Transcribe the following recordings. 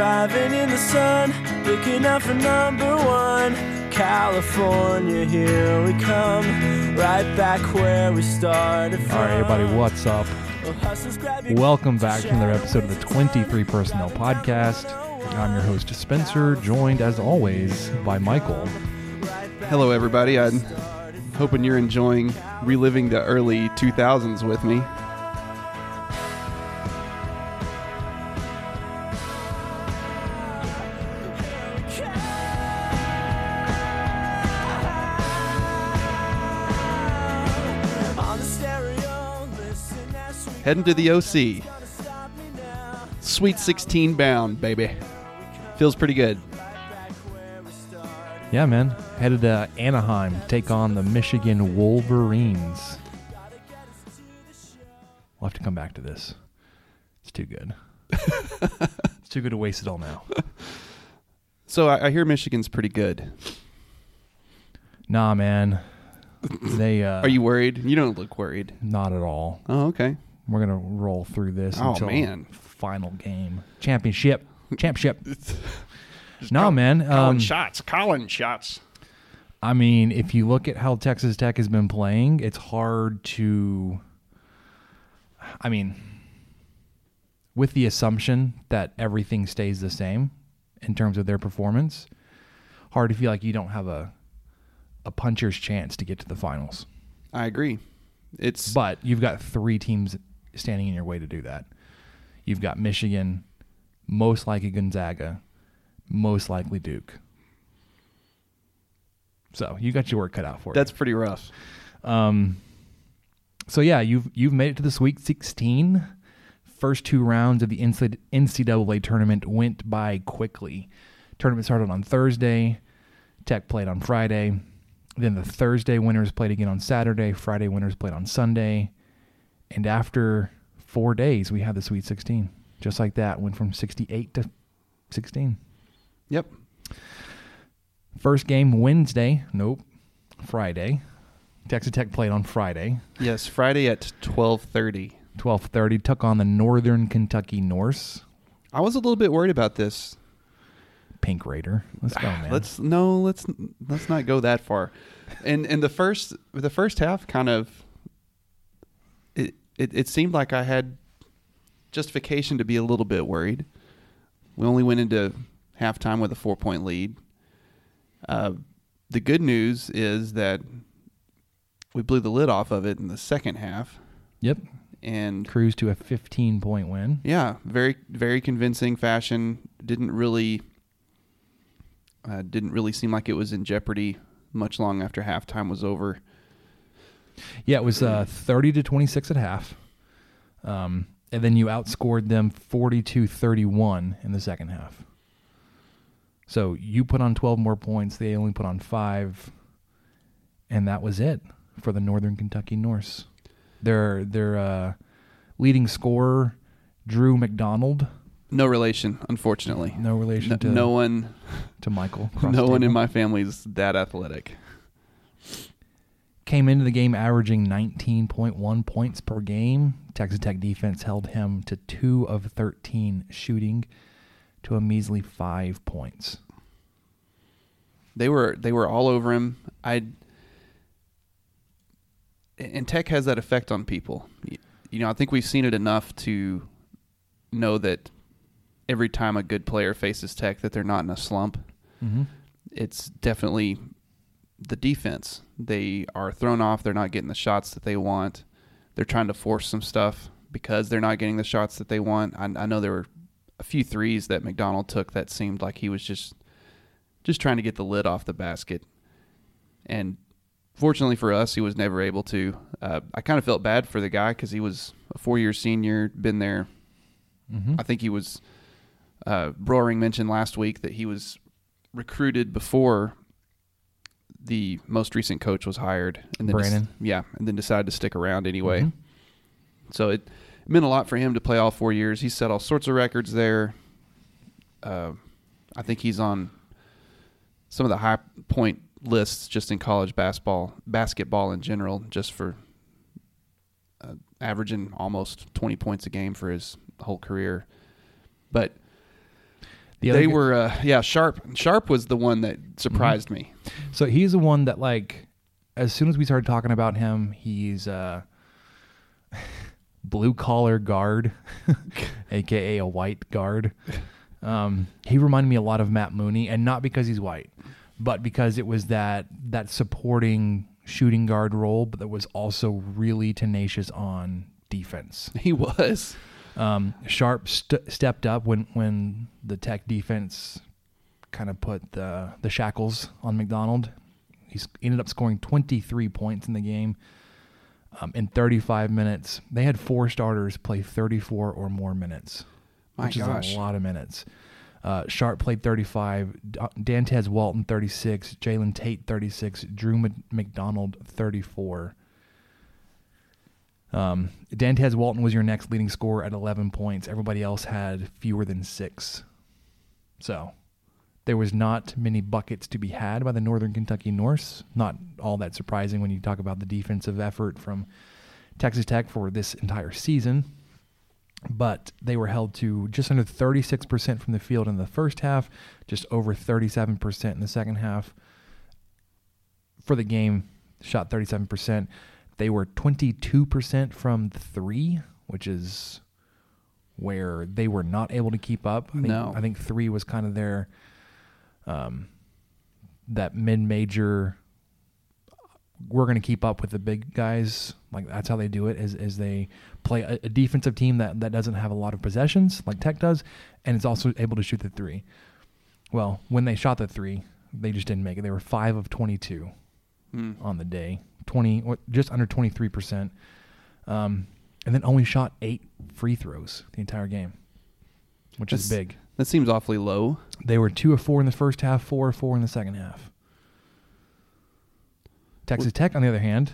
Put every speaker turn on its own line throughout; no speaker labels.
driving in the sun, looking out for number one. California, here we come, right back where we started from.
All right, everybody, what's up?
Well, hustlers, grab your
Welcome back to another episode of the 23 Personnel Podcast. I'm your host, Spencer, joined as always by Michael.
Hello, everybody. I'm hoping you're enjoying reliving the early 2000s with me. Heading to the OC.
stop me now.
Sweet 16 bound, baby. Feels pretty good.
Yeah, man. Headed to Anaheim to take on the Michigan Wolverines. We'll have to come back to this. It's too good. it's too good to waste it all now.
So I, I hear Michigan's pretty good.
Nah, man. They uh
Are you worried? You don't look worried.
not at all.
Oh, okay.
We're gonna roll through this
Oh,
until
man.
final game. Championship. Championship. no, man. Um,
shots. Calling shots.
I mean, if you look at how Texas Tech has been playing, it's hard to. I mean, with the assumption that everything stays the same in terms of their performance, hard to feel like you don't have a a puncher's chance to get to the finals.
I agree. It's
But you've got three teams standing in your way to do that. You've got Michigan, most likely Gonzaga, most likely Duke. So you got your work cut out for you.
that's pretty rough.
Um, so yeah, you've you've made it to the Sweet 16. First two rounds of the NCAA tournament went by quickly. Tournament started on Thursday. Tech played on Friday. Then the Thursday winners played again on Saturday. Friday winners played on Sunday. And after four days, we had the Sweet 16. Just like that, went from 68 to 16.
Yep.
First game Wednesday. Nope. Friday. Texas Tech played on Friday.
Yes, Friday at 12:30.
12:30 took on the Northern Kentucky Norse.
I was a little bit worried about this.
Pink Raider. Let's go, ah, man.
Let's no, let's let's not go that far. And and the first the first half kind of it, it seemed like I had justification to be a little bit worried. We only went into halftime with a four point lead. Uh, the good news is that we blew the lid off of it in the second half,
Yep.
and
Cruise to a 15 point win.
yeah, very very convincing fashion. Didn't really uh, didn't really seem like it was in jeopardy much long after halftime was over.
Yeah, it was uh, 30 to 26 at half. Um, and then you outscored them 42 31 in the second half. So you put on 12 more points. They only put on five. And that was it for the Northern Kentucky Norse. Their, their uh, leading scorer, Drew McDonald,
No relation, unfortunately.
no relation
No,
to,
no one,
to Michael.
no one in my family is that athletic.
Came into the game averaging 19.1 points per game. Texas Tech defense held him to 2 of 13 shooting to a measly 5 points.
They were they were all over him. I and tech has that effect on people. You know, I think we've seen it enough to know that every time a good player faces tech that they're not in a slump.
Mm-hmm.
It's definitely the defense. They are thrown off. They're not getting the shots that they want. They're trying to force some stuff because they're not getting the shots that they want. I, I know there were a few threes that McDonald took that seemed like he was just just trying to get the lid off the basket. and fortunately for us, he was never able to. Uh, I kind of felt bad for the guy because he was a four-year senior, been there. I think he was. Uh, Broering mentioned last week that he was recruited before the most recent coach was hired, and then
Brandon.
yeah, and then decided to stick around anyway. So it meant a lot for him to play all four years. He set all sorts of records there. Uh, I think he's on some of the high point lists just in college basketball, basketball in general, just for uh, averaging almost 20 points a game for his whole career. But
The
they
g-
were, uh, yeah, Sharp. Sharp was the one that surprised me.
So he's the one that like as soon as we started talking about him, he's uh blue collar guard, aka a white guard. Um, he reminded me a lot of Matt Mooney, and not because he's white, but because it was that that supporting shooting guard role, but that was also really tenacious on defense.
He was.
Um, Sharp st- stepped up when when the Tech defense kind of put the the shackles on McDonald. He ended up scoring 23 points in the game um, in 35 minutes. They had four starters play 34 or more minutes,
My
which
gosh.
is a lot of minutes. Uh, Sharp played 35, D- Dantez Walton 36, Jalen Tate 36, Drew Mc- McDonald 34. Um, Dantez Walton was your next leading scorer at 11 points. Everybody else had fewer than six. So there was not many buckets to be had by the Northern Kentucky Norse. Not all that surprising when you talk about the defensive effort from Texas Tech for this entire season. But they were held to just under 36% from the field in the first half, just over 37% in the second half. For the game, shot 37%. They were 22% from three, which is where they were not able to keep up. I think,
No.
I think three was kind of their um, that mid-major. We're going to keep up with the big guys. Like that's how they do it. Is is they play a, a defensive team that that doesn't have a lot of possessions like Tech does, and it's also able to shoot the three. Well, when they shot the three, they just didn't make it. They were five of twenty-two
Hmm.
on the day, twenty, what, just under twenty-three percent, um, and then only shot eight free throws the entire game, which is big.
That seems awfully low.
They were two of four in the first half, four of four in the second half. Texas Tech, on the other hand,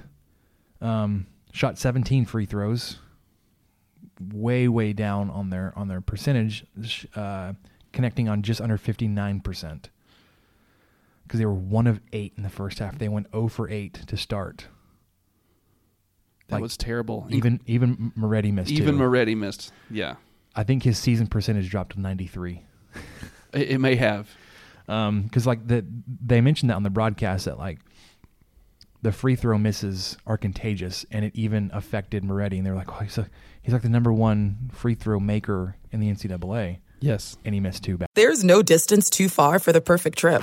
um, shot 17 free throws, way way down on their on their percentage, uh, connecting on just under 59 percent. Because they were one of eight in the first half. They went 0 for eight to start.
That
Like,
was terrible.
Even even Moretti missed.
even
two.
Moretti missed. Yeah,
I think his season percentage dropped to 93.
it, it may have.
Um, because like the they mentioned that on the broadcast that like the free throw misses are contagious, and it even affected Moretti, and they're like, oh, he's a, he's like the number one free throw maker in the NCAA,
Yes.
and he missed two back.
There's no distance too far for the perfect trip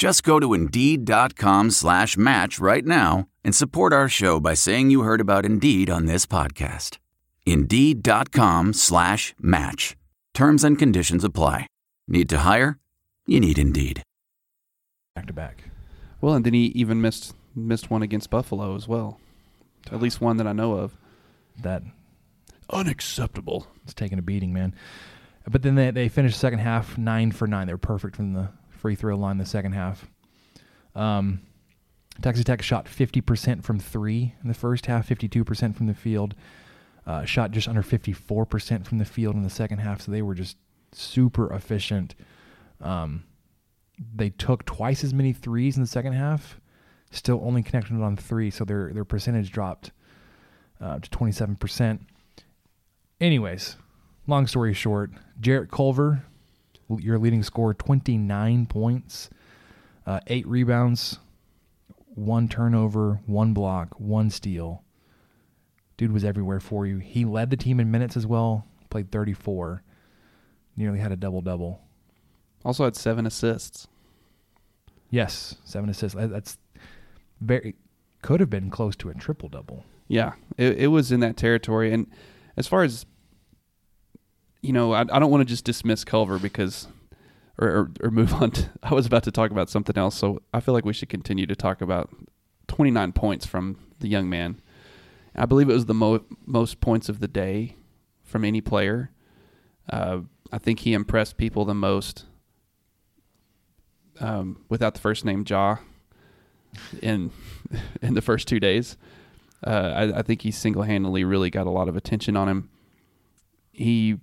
Just go to Indeed.com slash match right now and support our show by saying you heard about Indeed on this podcast. Indeed.com slash match. Terms and conditions apply. Need to hire? You need Indeed.
back to back.
Well, and then he even missed missed one against Buffalo as well. At least one that I know of.
That
Unacceptable.
it's taking a beating, man. But then they they finished the second half nine for nine. They were perfect from the free throw line the second half. Um, Texas Tech shot 50% from three in the first half, 52% from the field. Uh, shot just under 54% from the field in the second half. So they were just super efficient. Um, they took twice as many threes in the second half, still only connected on three. So their their percentage dropped uh, to 27%. Anyways, long story short, Jarrett Culver, your leading scorer, 29 points, uh, eight rebounds, one turnover, one block, one steal. Dude was everywhere for you. He led the team in minutes as well, played 34, nearly had a double double.
Also had seven assists.
Yes, seven assists. That's very could have been close to a triple double.
Yeah, it, it was in that territory. And as far as you know, I, I don't want to just dismiss Culver because, or, or, or move on. To, I was about to talk about something else, so I feel like we should continue to talk about 29 points from the young man. I believe it was the mo- most points of the day from any player. Uh, I think he impressed people the most um, without the first name Ja in in the first two days. Uh, I, I, think he single handedly really got a lot of attention on him. He,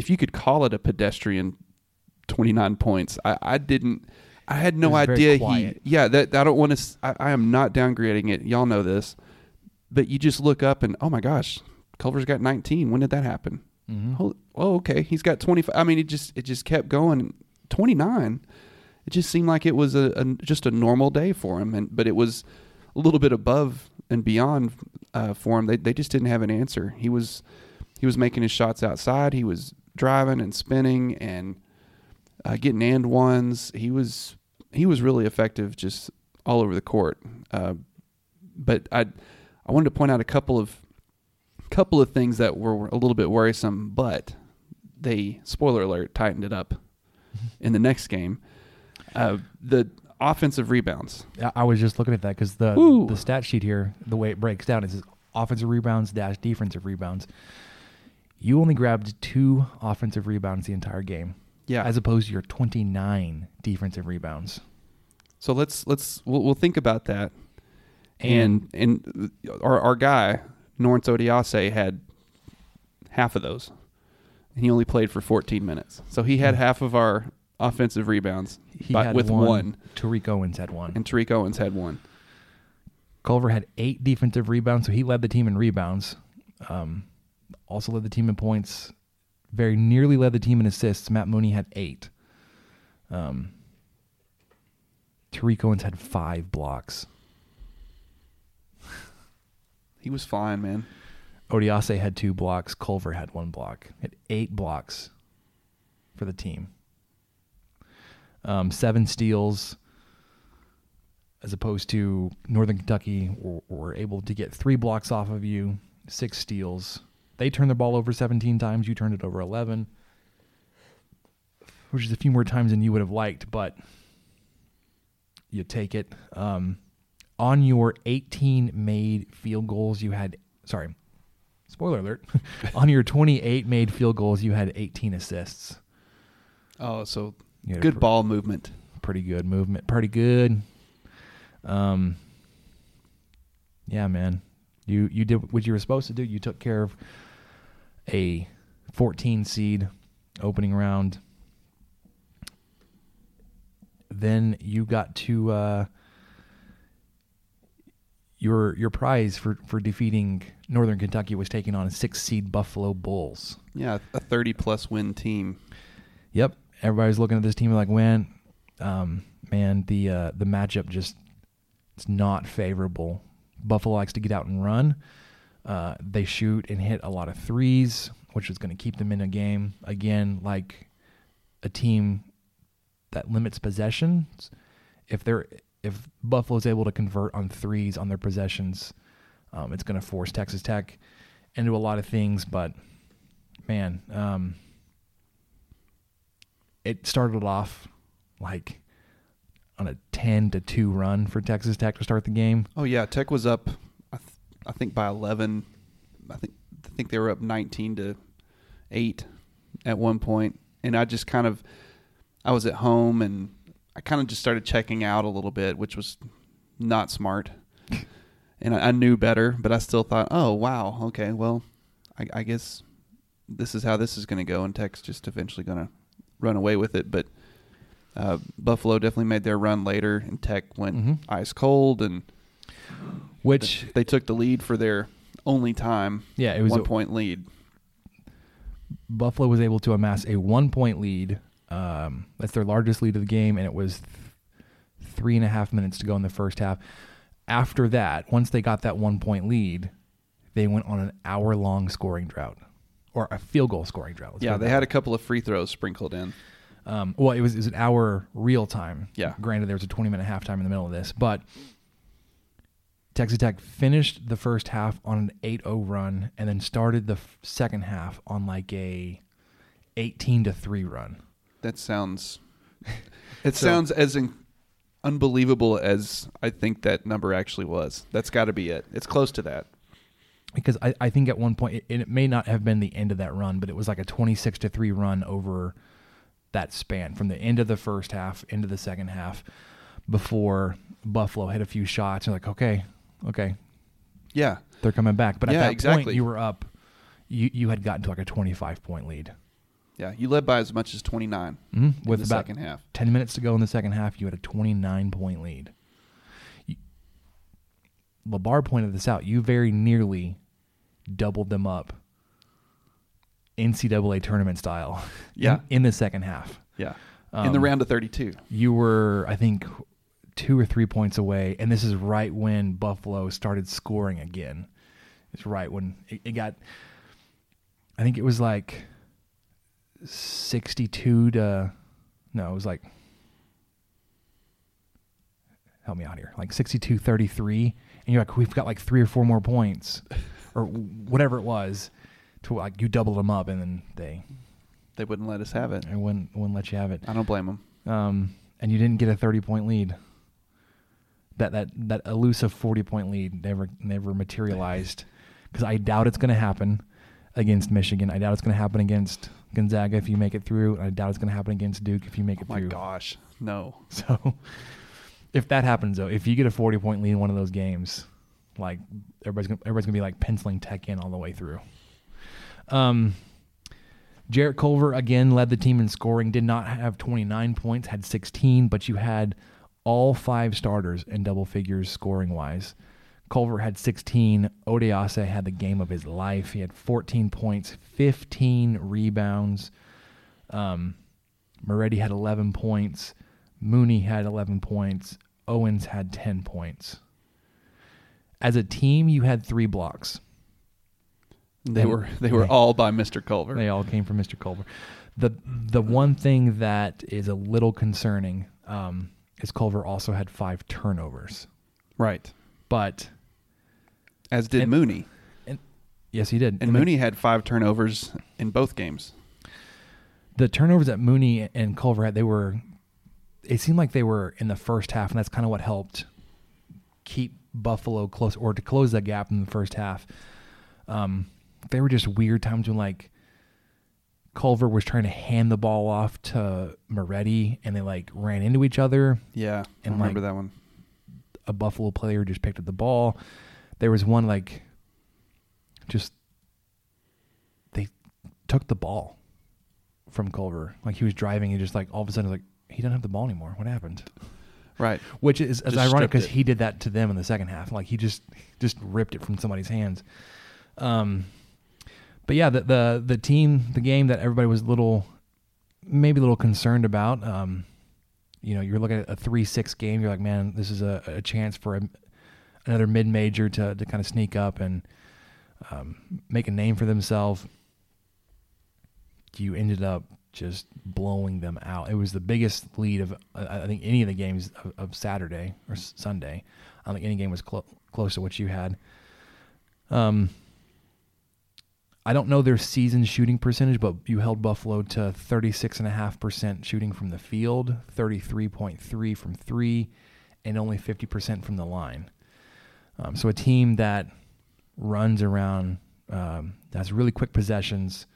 if you could call it a pedestrian, twenty nine points. I, I didn't. I had no idea he. Yeah, that I don't want to. I, I am not downgrading it. Y'all know this, but you just look up and oh my gosh, Culver's got nineteen. When did that happen? Mm-hmm. Oh, oh, okay. He's got twenty five. I mean, it just it just kept going. Twenty nine it just seemed like it was a, a, just a normal day for him, and but it was a little bit above and beyond uh, for him. They they just didn't have an answer. He was he was making his shots outside. He was driving and spinning and uh, getting and ones. He was he was really effective just all over the court. Uh, but I I wanted to point out a couple of couple of things that were a little bit worrisome, but they spoiler alert tightened it up in the next game. Uh, the offensive rebounds.
I was just looking at that because the the stat sheet here, the way it breaks down, is offensive rebounds dash defensive rebounds. You only grabbed two offensive rebounds the entire game.
Yeah.
As opposed to your 29 defensive rebounds.
So let's let's we'll, we'll think about that. And and our our guy Norense Odiase had half of those. And he only played for 14 minutes. So he had hmm. half of our offensive rebounds
he by, with one. one. Tariq Owens had one.
And Tariq Owens had one.
Culver had eight defensive rebounds, so he led the team in rebounds. Um, also led the team in points. Very nearly led the team in assists. Matt Mooney had eight. Um, Tariq Owens had five blocks.
He was fine, man.
Odiase had two blocks. Culver had one block. Had eight blocks for the team um, seven steals, as opposed to Northern Kentucky were, were able to get three blocks off of you, six steals. They turned the ball over 17 times. You turned it over 11, which is a few more times than you would have liked, but you take it. Um, on your 18 made field goals, you had, sorry, spoiler alert, on your 28 made field goals, you had 18 assists.
Oh, so good pr- ball movement.
Pretty good movement. Pretty good. Um. Yeah, man. You you did what you were supposed to do. You took care of a 14 seed opening round. Then you got to uh, your your prize for, for defeating Northern Kentucky was taking on a six seed Buffalo Bulls.
Yeah, a 30 plus win team.
Yep, everybody's looking at this team like, man, um, man, the uh, the matchup just it's not favorable. Buffalo likes to get out and run. Uh, they shoot and hit a lot of threes, which is going to keep them in a game. Again, like a team that limits possessions. If they're if Buffalo's able to convert on threes on their possessions, um, it's going to force Texas Tech into a lot of things. But man, um, it started off like on a 10 to 2 run for Texas Tech to start the game.
Oh yeah, Tech was up I, think by 11. I think I think they were up 19 to 8 at one point and I just kind of I was at home and I kind of just started checking out a little bit, which was not smart, and I, I knew better, but I still thought, oh wow, okay, well, I, I guess this is how this is going to go, and Tech's just eventually going to run away with it. But uh, Buffalo definitely made their run later, and Tech went
Mhm.
ice cold, and
Which
they took the lead for their only time.
Yeah, it was
one
a-
point lead.
Buffalo was able to amass a one point lead. Um, that's their largest lead of the game, and it was th- three and a half minutes to go in the first half. After that, once they got that one point lead, they went on an hour long scoring drought or a field goal scoring drought. let's
Yeah, they had
way.
a couple of free throws sprinkled in.
Um, well, it was, it was an hour real time.
Yeah.
Granted, there was a 20 minute halftime in the middle of this, but Texas Tech finished the first half on an 8 0 run and then started the f- second half on like a 18 to 3 run.
That sounds. It sounds as in, unbelievable as I think that number actually was. That's got to be it. It's close to that.
Because I, I think at one point, it, it may not have been the end of that run, but it was like a 26 to 3 run over that span from the end of the first half into the second half before Buffalo hit a few shots. You're like, okay, okay,
Yeah,
they're coming back. But at
Yeah,
that
exactly.
point, you were up. You you had gotten to like a twenty five point lead
yeah. You led by as much as twenty nine
Mhm. with
the
about
second half.
ten minutes to go in the second half. You had a twenty nine point lead. You, Labar pointed this out. You very nearly doubled them up, NCAA tournament style. in-
Yeah.
in, the second half,
Yeah, in the
Um,
round of thirty two.
you were I think two or three points away, and this is right when Buffalo started scoring again. It's right when it, it got. I think it was like sixty-two to. No, it was like. Help me out here. Like 62 33. And you're like, we've got like three or four more points or whatever it was to like you doubled them up and then they,
They wouldn't let us have it.
they wouldn't, wouldn't let you have it
I don't blame them.
um, and you didn't get a thirty point lead. That that that elusive forty point lead never never materialized because I doubt it's going to happen against Michigan. I doubt it's going to happen against Gonzaga if you make it through. I doubt it's going to happen against Duke if you make it
Oh my
through.
gosh, no.
So if that happens though, if you get a forty point lead in one of those games, like everybody's gonna, everybody's gonna be like penciling Tech in all the way through. Um, Jarrett Culver again led the team in scoring. Did not have 29 points, had 16, but you had all five starters in double figures scoring wise. Culver had 16. Odiase had the game of his life. He had 14 points, 15 rebounds. Um, Moretti had 11 points. Mooney had 11 points. Owens had 10 points. As a team, you had three blocks.
They
And-
were they were
Yeah.
all by Mr. Culver.
They all came from Mr. Culver. The the one thing that is a little concerning um, is Culver also had five turnovers.
right,
But
as did
And-
Mooney.
yes, he did.
And
mean,
Mooney had five turnovers in both games.
the turnovers that Mooney and Culver had, they were. It seemed like they were in the first half, and that's kind of what helped keep Buffalo close or to close that gap in the first half. Um, they were just weird times when like Culver was trying to hand the ball off to Moretti, and they like ran into each other.
Yeah,
and I
remember
like,
that one.
a Buffalo player just picked up the ball. There was one like just they took the ball from Culver. Like he was driving and just like all of a sudden like he doesn't have the ball anymore. What happened?
Right.
Which is, is ironic because he did that to them in the second half. Like he just just ripped it from somebody's hands. Um, but yeah, the the the team, the game that everybody was a little maybe a little concerned about. Um, you know, you're looking at a three six game. You're like, man, this is a, a chance for a, another mid major to to kind of sneak up and um, make a name for themselves. You ended up just blowing them out. It was the biggest lead of I think any of the games of, of Saturday or Sunday. I don't think any game was clo- close to what you had. Um, I don't know their season shooting percentage, but you held Buffalo to 36.5% shooting from the field, 33.3 from three, and only 50% from the line. Um, so a team that runs around, um, has really quick possessions,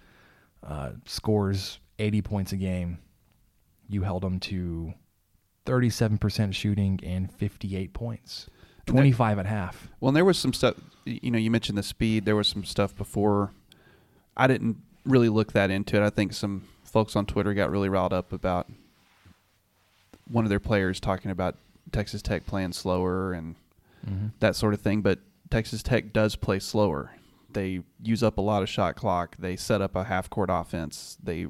uh, scores 80 points a game. You held them to 37% shooting and 58 points. 25 at half.
Well, and there was some stuff. You know, you mentioned the speed. There was some stuff before. I didn't really look that into it. I think some folks on Twitter got really riled up about one of their players talking about Texas Tech playing slower and
Mm-hmm.
that sort of thing. But Texas Tech does play slower. They use up a lot of shot clock. They set up a half court offense. They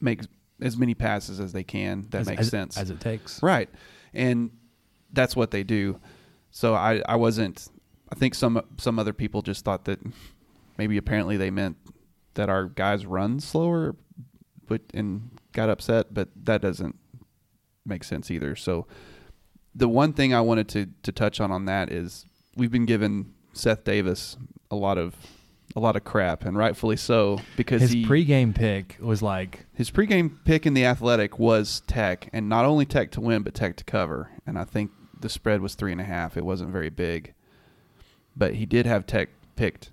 make as many passes as they can. That
As-
makes
as-
sense.
As it takes.
Right. And that's what they do. So I, I wasn't I think some some other people just thought that maybe apparently they meant that our guys run slower but and got upset, but that doesn't make sense either. So the one thing I wanted to to touch on on that is we've been given Seth Davis a lot of a lot of crap and rightfully so because
His
he
pregame pick was like
his pregame pick in the Athletic was Tech, and not only Tech to win, but Tech to cover. And I think the spread was three and a half. It wasn't very big, but he did have Tech picked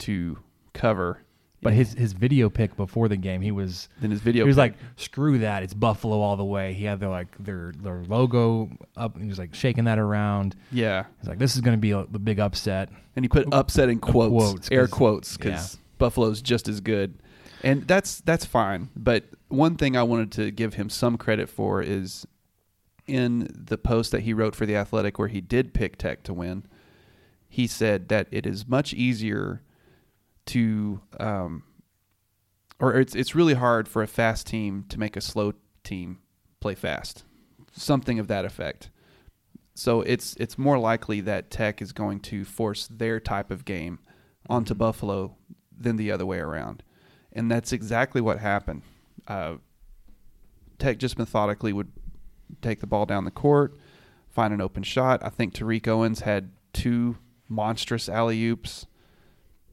to cover.
But his his video pick before the game, he was
Then his video
he was
pick-
like, "Screw that! It's Buffalo all the way." He had their like their their logo up, and he was like shaking that around.
yeah,
He's like, "This is going to be a, the big upset."
and he put upset in quotes,
Quotes,
air quotes, because
yeah.
Buffalo's just as good, and that's that's fine. But one thing I wanted to give him some credit for is in the post that he wrote for the Athletic, where he did pick Tech to win. He said that it is much easier to, um, or it's it's really hard for a fast team to make a slow team play fast, something of that effect. So it's it's more likely that Tech is going to force their type of game onto Buffalo than the other way around, and that's exactly what happened. Uh, Tech just methodically would take the ball down the court, find an open shot. I think Tariq Owens had two monstrous alley oops.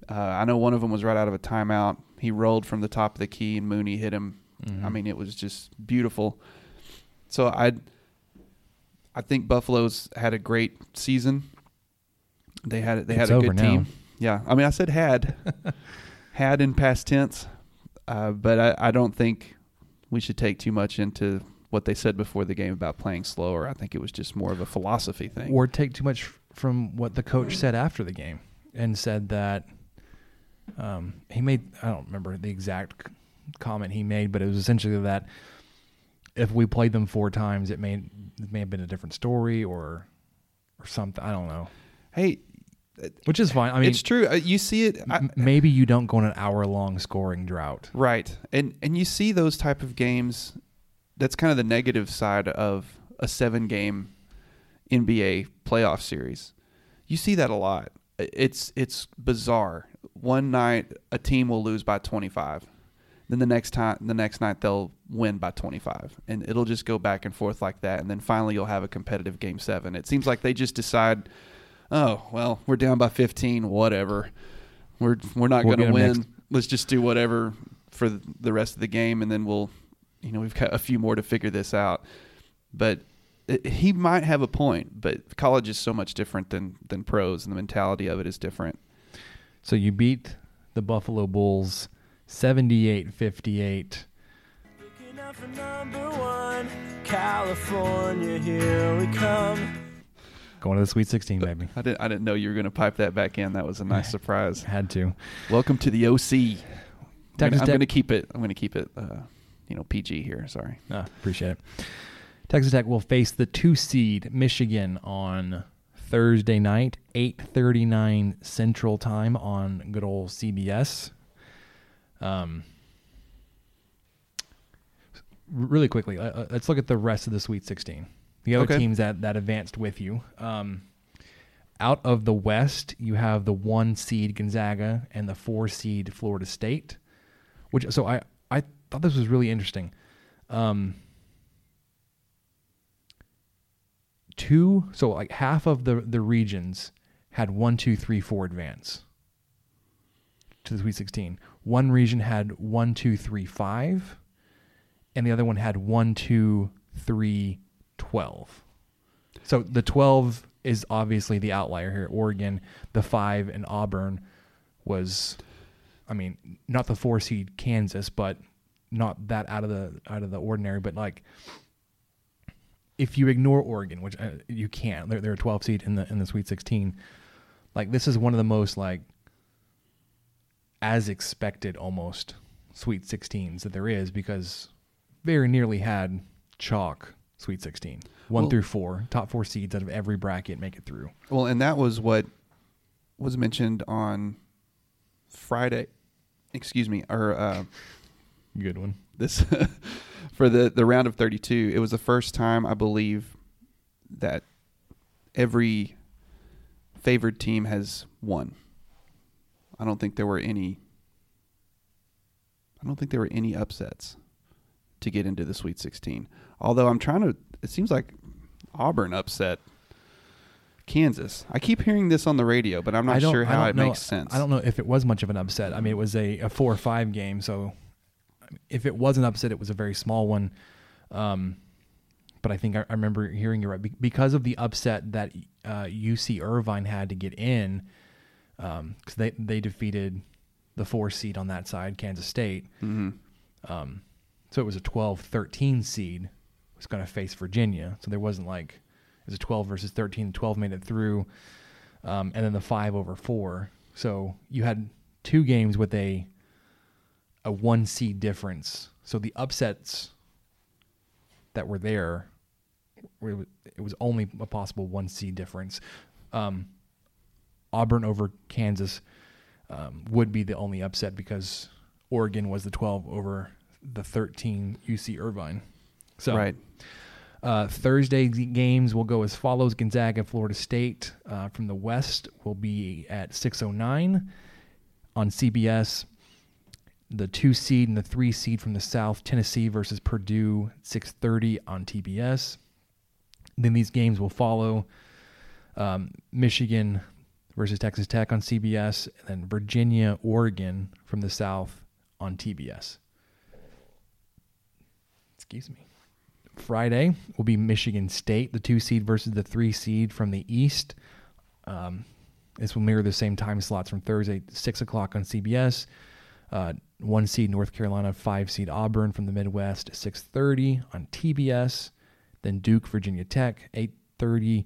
Uh, I know one of them was right out of a timeout. He rolled from the top of the key, and Mooney hit him. I mean, it was just beautiful. So I, I think Buffalo's had a great season. They had they had a good
now.
team. Yeah, I mean, I said had, had in past tense, uh, but I, I don't think we should take too much into what they said before the game about playing slower. I think it was just more of a philosophy thing.
or take too much from what the coach said after the game and said that um, he made I don't remember the exact comment he made, but it was essentially that if we played them four times, it may it may have been a different story or or something. I don't know,
hey,
which is fine. I mean,
it's true. Uh, you see it. I,
maybe you don't go on an hour long scoring drought.
Right. And and you see those type of games that's kind of the negative side of a 7 game NBA playoff series. You see that a lot. It's it's bizarre. One night a team will lose by 25. Then the next time the next night they'll win by 25 and it'll just go back and forth like that and then finally you'll have a competitive game 7. It seems like they just decide, "Oh, well, we're down by 15, whatever. We're we're not
We'll
going to win.
next-
Let's just do whatever for the rest of the game and then we'll you know, we've got a few more to figure this out." But it, he might have a point, but college is so much different than than pros, and the mentality of it is different.
So you beat the Buffalo Bulls 78-58.
Looking out for number one, California, here we come.
Going to the Sweet 16, baby.
I didn't I didn't know you were going to pipe that back in. That was a nice surprise.
Had to.
Welcome to the OC. I'm gonna-
Texas
I'm going to keep it. I'm going to keep it. Uh, you know, PG here. Sorry.
Ah, appreciate it. Texas Tech will face the two seed Michigan on Thursday night, eight thirty nine Central Time on good old CBS. Um, really quickly, uh, uh, let's look at the rest of the Sweet Sixteen. The other
Okay.
teams that that advanced with you. Um, out of the West, you have the one seed Gonzaga and the four seed Florida State. Which so I I thought this was really interesting. Um, two so like half of the the regions had one two three four advance to the Sweet Sixteen. One region had one two three five, and the other one had one two three twelve. So the twelve is obviously the outlier here. Oregon, the five, and Auburn was, I mean, not the four seed Kansas, but not that out of the out of the ordinary. But like, if you ignore Oregon, which uh, you can't, they're, they're a 12 seed in the in the Sweet 16. Like this is one of the most like as expected almost Sweet 16s that there is because very nearly had chalk Sweet 16, one
Well-
through four, top four seeds out of every bracket make it through.
Well, and that was what was mentioned on Friday. Excuse me, or uh,
Good one.
this for the the round of 32. It was the first time I believe that every favored team has won. I don't think there were any. I don't think there were any upsets to get into the Sweet 16. Although I'm trying to, it seems like Auburn upset Kansas. I keep hearing this on the radio, but I'm not sure how it
know,
makes sense.
I don't know if it was much of an upset. I mean, it was a, a four or five game, so if it was an upset, it was a very small one. Um, but I think I, I remember hearing you right Be- because of the upset that uh, UC Irvine had to get in, because they they defeated the four seed on that side, Kansas State.
Mm-hmm.
Um, so it was a 12-13 seed was going to face Virginia. So there wasn't like it was a 12 versus 13. 12 made it through, um, and then the five over four. So you had two games with a a one seed difference. So the upsets that were there, it was only a possible one seed difference. Um, Auburn over Kansas um, would be the only upset because Oregon was the 12 over the 13 UC Irvine. So
right.
uh, Thursday games will go as follows: Gonzaga, Florida State uh, from the West will be at 6:09 on CBS. The two seed and the three seed from the South, Tennessee versus Purdue, 6:30 on TBS. Then these games will follow: um, Michigan versus Texas Tech on CBS, and then Virginia, Oregon from the South on TBS. Excuse me. Friday will be Michigan State, the two seed versus the three seed from the East. Um, this will mirror the same time slots from Thursday, six o'clock on CBS. Uh, one seed North Carolina, five seed Auburn from the Midwest, six thirty on TBS. Then Duke, Virginia Tech, eight thirty.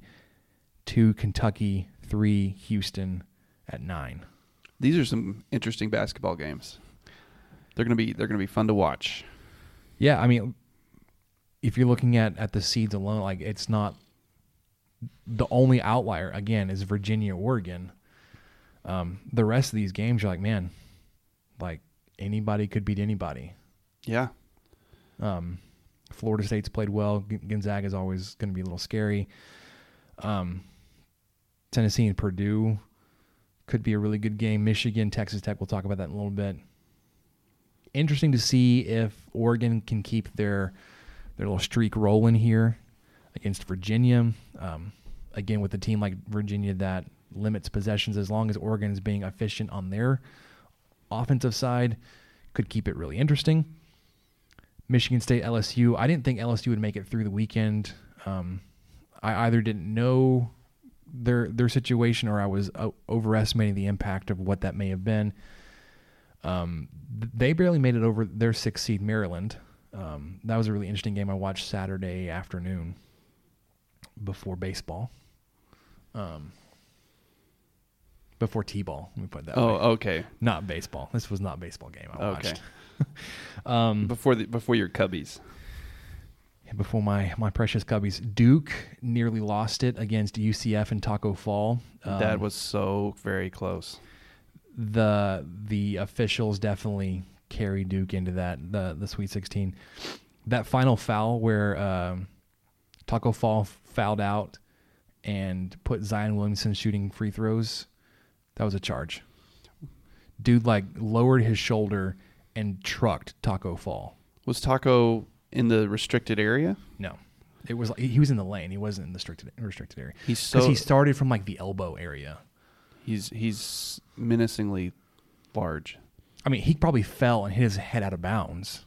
Two Kentucky, three Houston at nine.
These are some interesting basketball games. They're gonna be they're gonna be fun to watch.
Yeah, I mean, if you're looking at at the seeds alone, like it's not the only outlier. Again, is Virginia, Oregon. Um, the rest of these games, you're like, man, like anybody could beat anybody.
Yeah.
Um, Florida State's played well. Gonzaga is always going to be a little scary. Um, Tennessee and Purdue could be a really good game. Michigan, Texas Tech. We'll talk about that in a little bit. Interesting to see if Oregon can keep their their little streak rolling here against Virginia. Um, again, with a team like Virginia that limits possessions, as long as Oregon is being efficient on their offensive side, could keep it really interesting. Michigan State, LSU. I didn't think LSU would make it through the weekend. Um, I either didn't know their their situation or I was o- overestimating the impact of what that may have been. Um, they barely made it over their six seed Maryland. Um, that was a really interesting game I watched Saturday afternoon before baseball. Um, before t-ball, let me put that
Oh,
way.
okay.
Not baseball. This was not a baseball game I
Okay.
watched. um,
Before the before your Cubbies.
before my my precious Cubbies. Duke nearly lost it against UCF in Taco Fall.
that
Um,
was so very close.
the the officials definitely carry Duke into that the the Sweet 16. That final foul where um, Taco Fall fouled out and put Zion Williamson shooting free throws. That was a charge. Dude like lowered his shoulder and trucked Taco Fall.
Was Taco in the restricted area?
No. It was like he was in the lane. He wasn't in the restricted restricted area.
He's so
he started from like the elbow area.
he's he's menacingly large.
I mean, he probably fell and hit his head out of bounds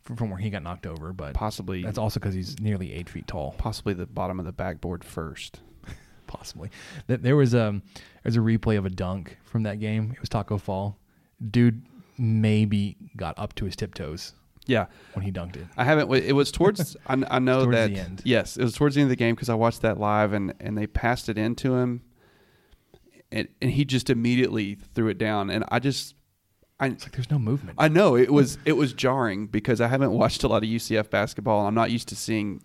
from, from where he got knocked over. But
Possibly
that's also because he's nearly eight feet tall.
possibly the bottom of the backboard first.
Possibly. Th- There was um there's a replay of a dunk from that game. It was Taco Fall. Dude maybe got up to his tiptoes
Yeah,
when he dunked it.
I haven't. It was towards. I, I know
Towards
that.
the end.
Yes, it was towards the end of the game because I watched that live and and they passed it into him, and and he just immediately threw it down, and I just. I,
It's like there's no movement.
I know it was it was jarring because I haven't watched a lot of UCF basketball and I'm not used to seeing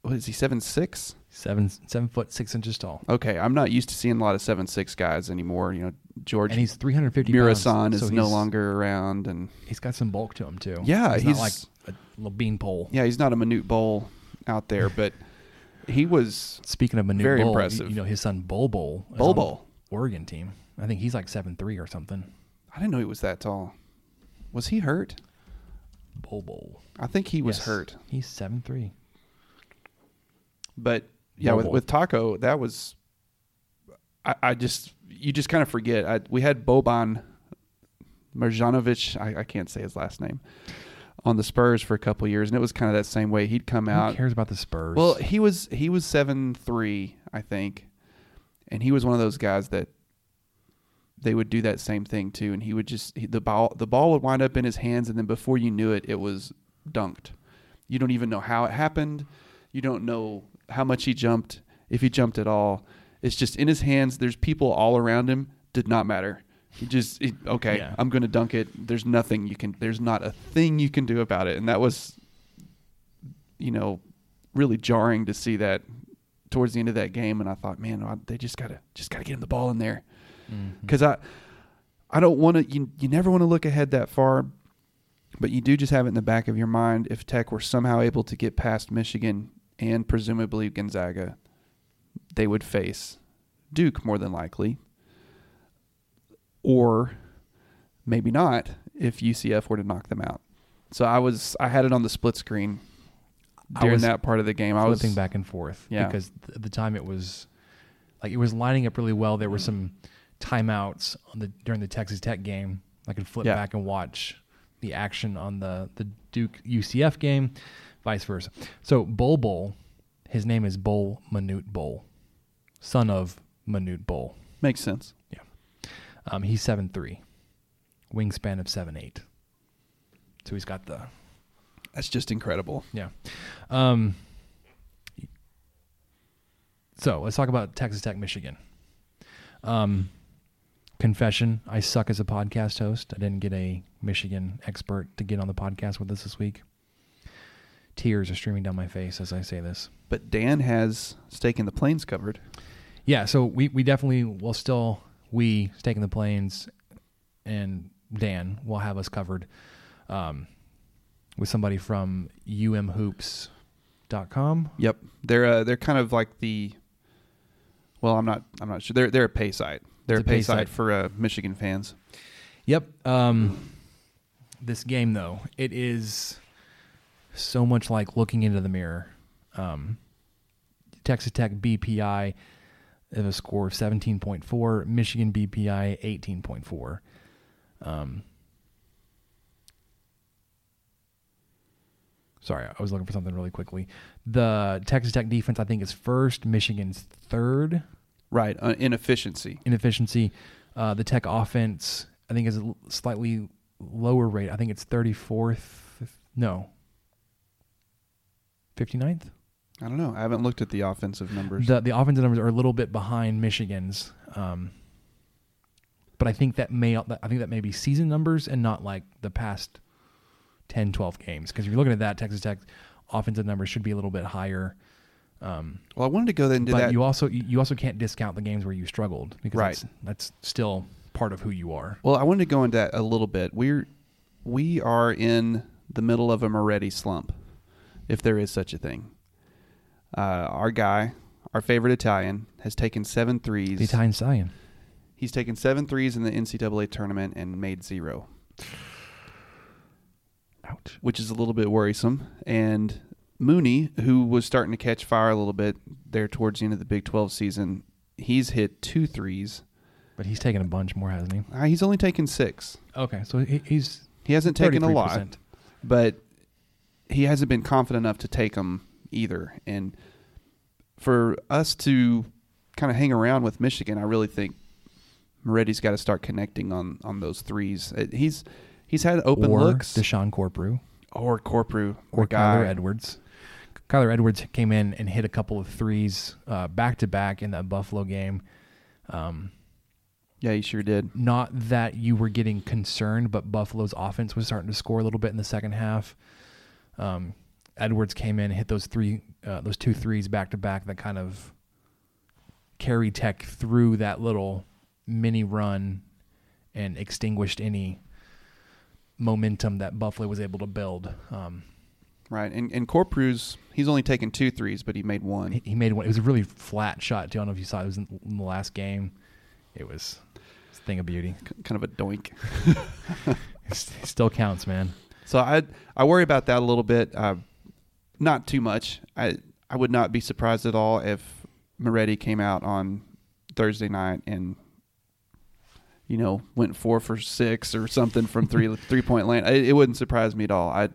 what is he seven six?
Seven seven foot six inches tall,
Okay, I'm not used to seeing a lot of seven six guys anymore. You know, George
and he's 350
Murasan
pounds.
is
so
no
he's-
longer around, and
He's got some bulk to him too.
Yeah,
he's,
he's-
not like a little beanpole.
yeah, he's not a Manute Bol out there, but he was
Speaking of Manute
Very impressive.
You know his son is
Bol
on the
Bol.
Oregon team. I think he's like seven three or something.
I didn't know he was that tall. Was he hurt?
Bol Bol.
I think he was
Yes,
hurt.
He's seven three.
But yeah, with, with Tacko, that was. I, I just you just kind of forget. I, we had Boban Marjanovic. I, I can't say his last name on the Spurs for a couple years, and it was kind of that same way. He'd come
Who
out.
cares about the Spurs?
Well, he was he was seven three, I think, and he was one of those guys that they would do that same thing too, and he would just he, the ball the ball would wind up in his hands, and then before you knew it, it was dunked. You don't even know how it happened. You don't know how much he jumped, if he jumped at all. It's just in his hands. There's people all around him. Did not matter. He just okay.
Yeah.
I'm going to dunk it. There's nothing you can. There's not a thing you can do about it, and that was you know, really jarring to see that towards the end of that game. And I thought, man, I- they just gotta just gotta get him the ball in there mm-hmm. because I I don't want to. You you never want to look ahead that far, but you do just have it in the back of your mind. If Tech were somehow able to get past Michigan and presumably Gonzaga, they would face Duke more than likely, or maybe not if UCF were to knock them out. So I was I had it on the split screen during that part of the game. I was
flipping back and forth
Yeah.
because th- at the time it was like it was lining up really well. There were some timeouts on the during the Texas Tech game. I could flip
Yeah.
back and watch the action on the the Duke UCF game, vice versa. So Bol Bol, his name is Bol Manute Bol, son of Manute Bol.
makes sense. Yeah.
Um, he's seven three, wingspan of seven eight. So he's got the
That's just incredible.
yeah. Um, so let's talk about Texas Tech, Michigan. Um, confession: I suck as a podcast host. I didn't get a Michigan expert to get on the podcast with us this week. Tears are streaming down my face as I say this.
But Dan has Staking the Plains covered.
Yeah, so we, we definitely will still we Staking the Plains and Dan will have us covered um, with somebody from umhoops.com.
Yep, they're uh, they're kind of like the. Well, I'm not. I'm not sure. They're they're a pay site. They're
It's
a pay,
pay
site
site.
for uh, Michigan fans.
Yep. Um, this game though, it is so much like looking into the mirror. Um, Texas Tech BPI of a score of 17.4, Michigan BPI 18.4. Um, sorry, I was looking for something really quickly. The Texas Tech defense, I think, is first. Michigan's third
Right, uh, inefficiency.
in efficiency. Uh, the Tech offense, I think, is a slightly lower rate. I think it's 34th. No. 59th?
I don't know. I haven't looked at the offensive numbers.
The the offensive numbers are a little bit behind Michigan's. Um, but I think that may I think that may be season numbers and not like the past 10, 12 games. Because if you're looking at that, Texas Tech offensive numbers should be a little bit higher. Um,
well, I wanted to go then.
but
that.
you also you also can't discount the games where you struggled because
Right.
that's, that's still part of who you are.
well, I wanted to go into that a little bit. We're we are in the middle of a Moretti slump, if there is such a thing. Uh, our guy, our favorite Italian, has taken seven threes.
The Italian Stallion.
He's taken seven threes in the NCAA tournament and made zero.
Ouch.
which is a little bit worrisome. And Mooney, who was starting to catch fire a little bit there towards the end of the Big 12 season, he's hit two threes.
But he's taken a bunch more, hasn't he?
Uh, he's only taken six.
Okay, so he, he's
He hasn't taken a
33%.
lot, but he hasn't been confident enough to take them either. And for us to kind of hang around with Michigan, I really think Moretti's got to start connecting on on those threes. Uh, He's he's had open
or
looks.
Deshawn Corprew.
or Corprew
or Kyler. Edwards. Kyler Edwards came in and hit a couple of threes back to back in that Buffalo game. Um,
Yeah, he sure did.
not that you were getting concerned, but Buffalo's offense was starting to score a little bit in the second half. Um, Edwards came in, hit those three, uh, those two threes back to back that kind of carried Tech through that little mini run and extinguished any momentum that Buffalo was able to build. Um,
Right, and and Corprew's he's only taken two threes, but he made one.
he, he made one. It was a really flat shot. Too. I don't know if you saw it. It was in, in the last game. It was, it was a thing of beauty.
kind of a doink.
It still counts, man.
So I I worry about that a little bit. Uh, not too much. I I would not be surprised at all if Moretti came out on Thursday night and you know went four for six or something from three three point land. It, it wouldn't surprise me at all. I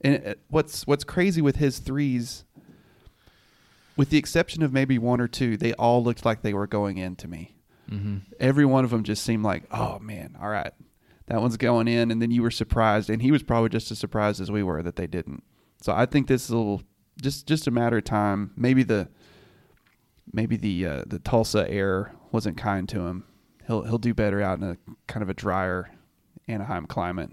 and it, what's what's crazy with his threes, with the exception of maybe one or two, they all looked like they were going in to me.
Mm-hmm.
Every one of them just seemed like, oh man, all right, that one's going in, and then you were surprised, and he was probably just as surprised as we were that they didn't. So I think this is a little, just just a matter of time. Maybe the maybe the uh, the Tulsa air wasn't kind to him. He'll he'll do better out in a kind of a drier Anaheim climate.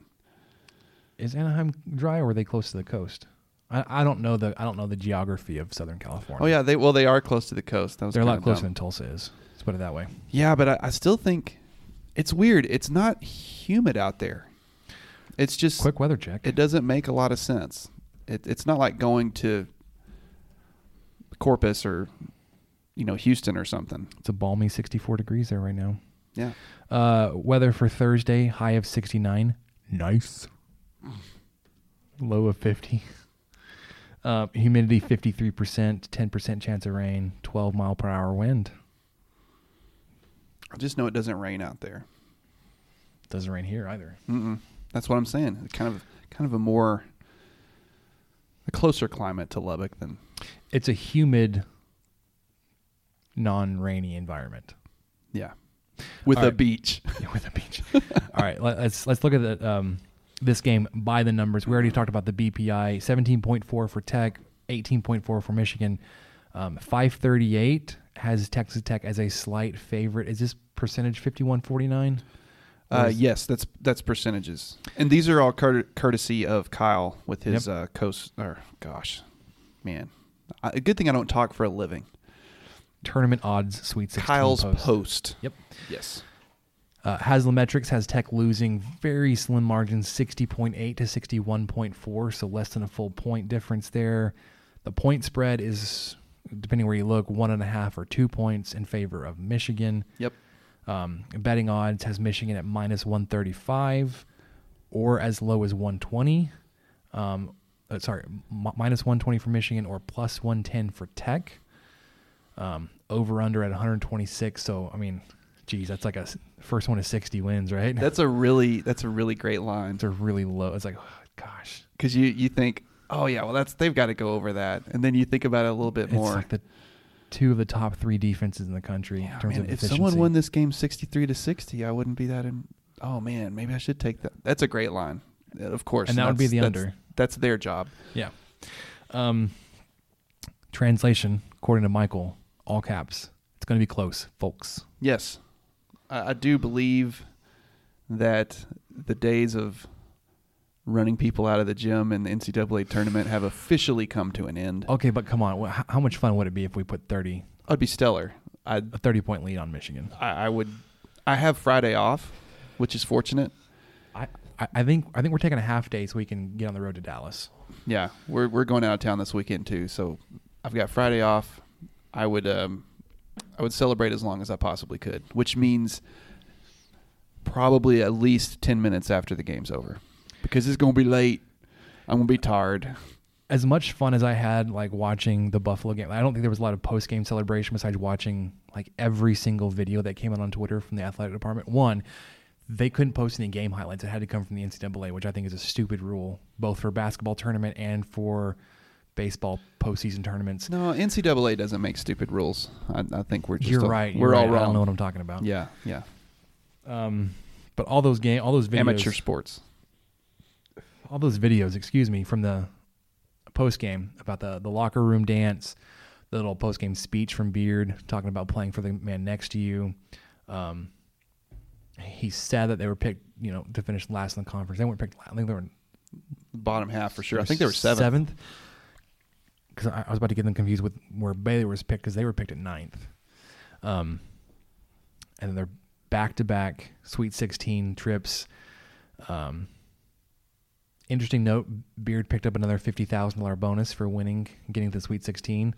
Is Anaheim dry or are they close to the coast? I, I don't know the I don't know the geography of Southern California.
Oh yeah, they well they are close to the coast. That was
they're a lot closer
dumb.
than Tulsa is. Let's put it that way.
Yeah, but I, I still think it's weird. It's not humid out there. It's just
Quick weather check.
it doesn't make a lot of sense. It, it's not like going to Corpus or you know Houston or something.
it's a balmy 64 degrees there right now.
Yeah,
Uh, weather for Thursday, high of 69. Nice. Low of 50. Uh, humidity 53%, 10% chance of rain, 12 mile per hour wind.
Just know it doesn't rain out there.
Doesn't rain here either.
Mm-mm. That's what I'm saying. It's kind of kind of a more a closer climate to Lubbock than
It's a humid, non rainy environment.
yeah, with
All
a
right.
beach.
Yeah, with a beach. All right, let, us let's look at the, um, this game by the numbers. We already talked about the BPI: seventeen point four for Tech, eighteen point four for Michigan. Um, Five thirty eight has Texas Tech as a slight favorite. Is this percentage fifty one forty nine?
Uh, yes, that's that's percentages, and these are all cour- courtesy of Kyle with his uh, coast. Or gosh, man, a good thing I don't talk for a living.
Tournament odds, Sweet Sixteen.
Kyle's
post.
post.
Yep.
Yes.
Uh, Haslametrics has Tech losing very slim margins, 60.8 to 61.4, so less than a full point difference there. The point spread is, depending where you look, one and a half or two points in favor of Michigan.
Yep.
Um, betting odds has Michigan at minus 135 or as low as 120. Um, uh, sorry, m- minus 120 for Michigan or plus 110 for Tech. Um, over under at 126. So, I mean, geez, that's like a first one to 60 wins, right?
That's a really that's a really great line
It's a really low. It's like, gosh,
because you you think, oh yeah, well that's they've got to go over that, and then you think about it a little bit
it's
more.
like the two of the top three defenses in the country
Yeah,
in terms
man,
of
if someone won this game sixty three to sixty, I wouldn't be that. In, oh man, maybe I should take that. That's a great line, Uh, of course,
And that would be the
that's-
under.
That's their job.
Yeah. Um, translation, according to Michael, all caps. It's going to be close, folks.
Yes, I, I do believe that the days of running people out of the gym in the NCAA tournament have officially come to an end.
Okay, but come on. wh- How much fun would it be if we put 30,
I'd be stellar. I'd
a 30 point lead on Michigan?
I, I would. I have Friday off, which is fortunate.
I, I I think I think we're taking a half day so we can get on the road to Dallas.
Yeah, we're we're going out of town this weekend too, so I've got Friday off. I would um, I would celebrate as long as I possibly could, which means probably at least ten minutes after the game's over, because it's gonna be late. I'm gonna be tired.
As much fun as I had like watching the Buffalo game, I don't think there was a lot of post game celebration besides watching like every single video that came out on Twitter from the athletic department. One, they couldn't post any game highlights. It had to come from the NCAA, which I think is a stupid rule, both for basketball tournament and for baseball postseason tournaments.
No, NCAA doesn't make stupid rules. I, I think we're just
you're
all-
right.
We're
you're
all
right. I don't know what I'm talking about.
Yeah, yeah.
Um, but all those game, all those videos,
Amateur sports.
All those videos, excuse me, from the post game about the the locker room dance, the little post game speech from Beard talking about playing for the man next to you. Um, he said that they were picked, you know, to finish last in the conference. They weren't picked. I think they were
Bottom half for sure. I think they were seventh.
Seventh. Because I, I was about to get them confused with where Baylor was picked because they were picked at ninth. Um, and they're back to back Sweet 16 trips. Um, interesting note: Beard picked up another fifty thousand dollar bonus for winning, getting to the Sweet 16.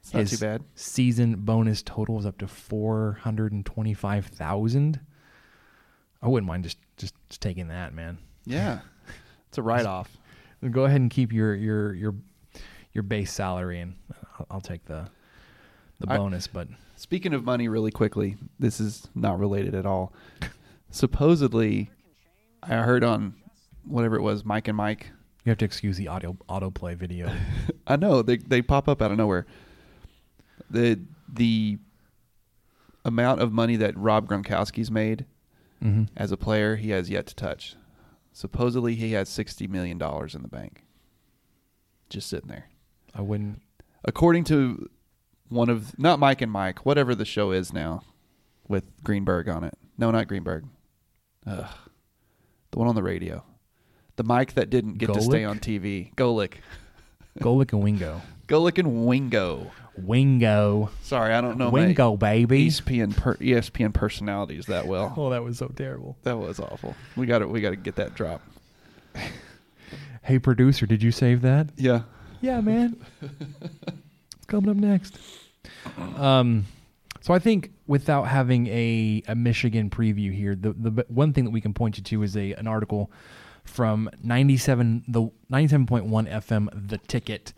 It's not too bad.
Season bonus total is up to four hundred and twenty five thousand. I wouldn't mind just, just just taking that, man.
Yeah, it's a write off.
Go ahead and keep your your your your base salary, and I'll, I'll take the the
I-
bonus. but
Speaking of money, really quickly, this is not related at all. Supposedly, I heard on whatever it was, Mike and Mike.
you have to excuse the audio autoplay video.
I know they they pop up out of nowhere. The the amount of money that Rob Gronkowski's made
mm-hmm.
as a player, he has yet to touch. Supposedly, he has sixty million dollars in the bank, just sitting there.
I wouldn't.
According to one of not Mike and Mike, whatever the show is now, with Greenberg on it. No, not Greenberg. Ugh, the one on the radio. The mic that didn't get to stay on TV. Golic.
Golic and Wingo.
Golic and Wingo.
Wingo.
Sorry, I don't know my
Wingo, baby.
ESPN per, ESPN personalities that well.
Oh, that was so terrible.
That was awful. We got to we got to get that drop.
Hey, producer, did you save that?
Yeah.
Yeah, man. it's coming up next. Um, so I think without having a, a Michigan preview here, the the one thing that we can point you to is a an article from ninety seven the ninety seven point one FM the ticket.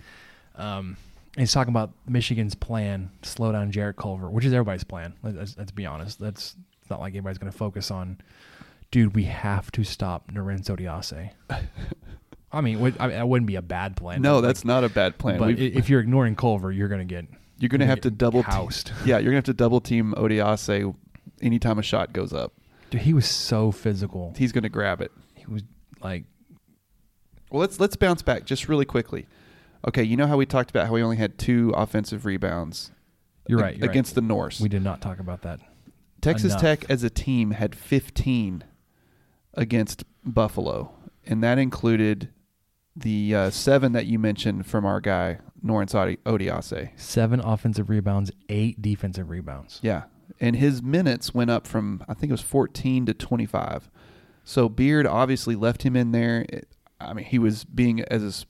Um, he's talking about Michigan's plan to slow down Jarrett Culver, which is everybody's plan. Let- Let's, let's be honest. That's it's not like anybody's going to focus on. Dude, we have to stop Norense Odiase. I mean, I mean, wouldn't be a bad plan.
No, that's
like,
not a bad plan.
but
We've-
if you're ignoring Culver, you're gonna get
you're going to have to double
housed.
team. Yeah, you're going to have to double team Odiase anytime a shot goes up.
Dude, he was so physical.
He's going to grab it.
Like,
Well, let's let's bounce back just really quickly. Okay, you know how we talked about how we only had two offensive rebounds.
You're right, you're
against the Norse.
we did not talk about that.
Texas
enough.
Tech as a team had 15 against Buffalo, and that included the uh, seven that you mentioned from our guy Norense Odi- Odiase.
Seven offensive rebounds, eight defensive rebounds.
Yeah, and his minutes went up from I think it was 14 to 25. So Beard obviously left him in there. It- I mean, he was being as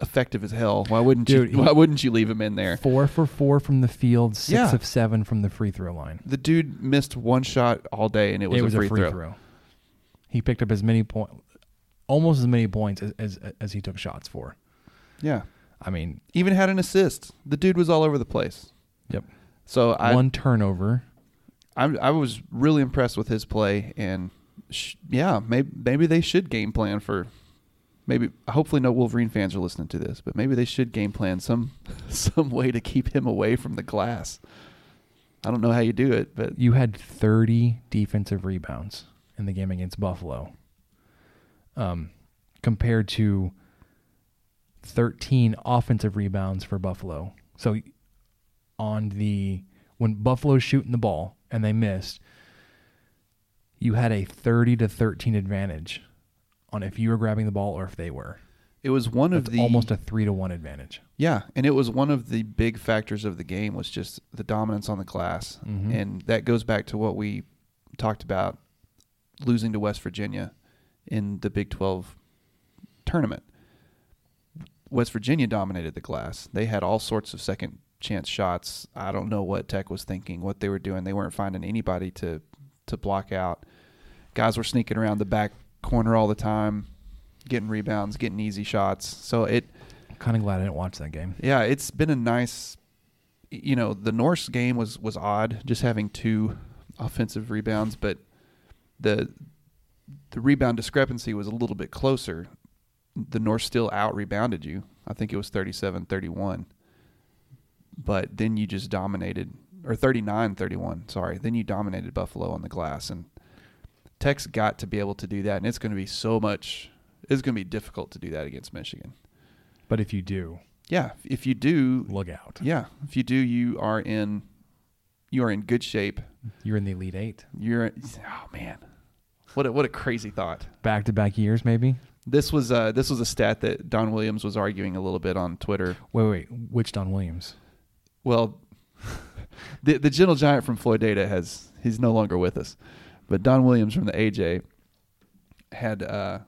effective as hell. Why wouldn't
Dude,
you? Why wouldn't you leave him in there?
Four for four from the field, six
Yeah.
of seven from the free throw line.
The dude missed one shot all day, and it was, a, free throw.
He picked up as many points, almost as many points as, as as he took shots for.
Yeah,
I mean,
even had an assist. The dude was all over the place.
yep.
So I,
One turnover.
I, I was really impressed with his play, and sh- yeah, maybe maybe they should game plan for. Maybe hopefully no Wolverine fans are listening to this, but maybe they should game plan some some way to keep him away from the glass. I don't know how you do it, but
You had 30 defensive rebounds in the game against Buffalo, um, compared to 13 offensive rebounds for Buffalo. So on the when Buffalo's shooting the ball and they missed, you had a 30 to 13 advantage on if you were grabbing the ball or if they were.
it was one of the
almost a three to one advantage.
Yeah, and it was one of the big factors of the game was just the dominance on the glass,
Mhm.
and that goes back to what we talked about losing to West Virginia in the Big Twelve tournament. West Virginia dominated the glass. They had all sorts of second chance shots. I don't know what Tech was thinking, what they were doing. They weren't finding anybody to to block out. Guys were sneaking around the back corner all the time, getting rebounds, getting easy shots. So it
Kind of glad I didn't watch that game.
yeah, it's been a nice. You know, the Norse game was was odd, just having two offensive rebounds, but the the rebound discrepancy was a little bit closer. The Norse still out rebounded you. I think it was 37-31. But then you just dominated or 39-31, sorry. Then you dominated Buffalo on the glass and Tech's got to be able to do that and it's going to be so much It's going to be difficult to do that against Michigan.
But if you do,
Yeah, if you do,
look out.
yeah, if you do, you are in you are in good shape.
You're in the Elite Eight.
You're oh man, what a, what a crazy thought.
Back to back years, maybe.
This was uh, this was a stat that Don Williams was arguing a little bit on Twitter.
Wait, wait. Which Don Williams?
Well, the the gentle giant from Floydada has he's no longer with us, but Don Williams from the AJ had uh,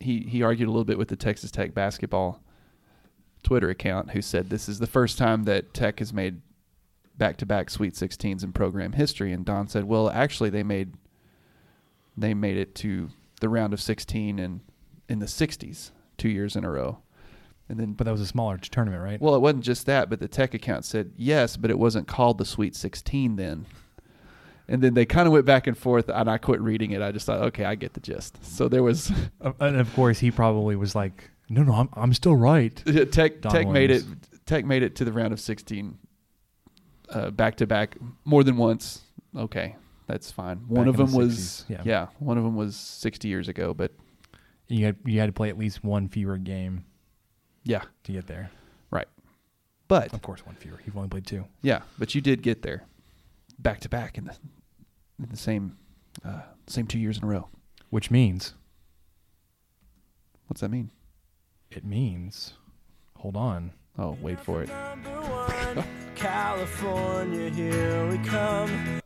he he argued a little bit with the Texas Tech basketball Twitter account, who said this is the first time that Tech has made back to back Sweet 16s in program history, and Don said, well, actually they made they made it to the round of 16 in in the 60s two years in a row, and then
But that was a smaller tournament, right?
well, it wasn't just that, but the tech account said yes, but it wasn't called the Sweet 16 then. And then they kind of went back and forth, and I quit reading it. I just thought, okay, I get the gist. So there was
and of course, he probably was like, "No, no, I'm, I'm still right."
Tech.
Don
Tech made it. Tech made it to the round of 16, uh, back to back, more than once. Okay, that's fine. One
Back
of them
the
was
60s, yeah.
one of them was 60 years ago, but
You had you had to play at least one fewer game
yeah,
to get there.
right. But
Of course, one fewer. You've only played two.
Yeah, but you did get there, back to back in the in the same uh, same two years in a row.
Which means
What's that mean?
it means. Hold on.
Oh, wait for it.
One, California, here we come.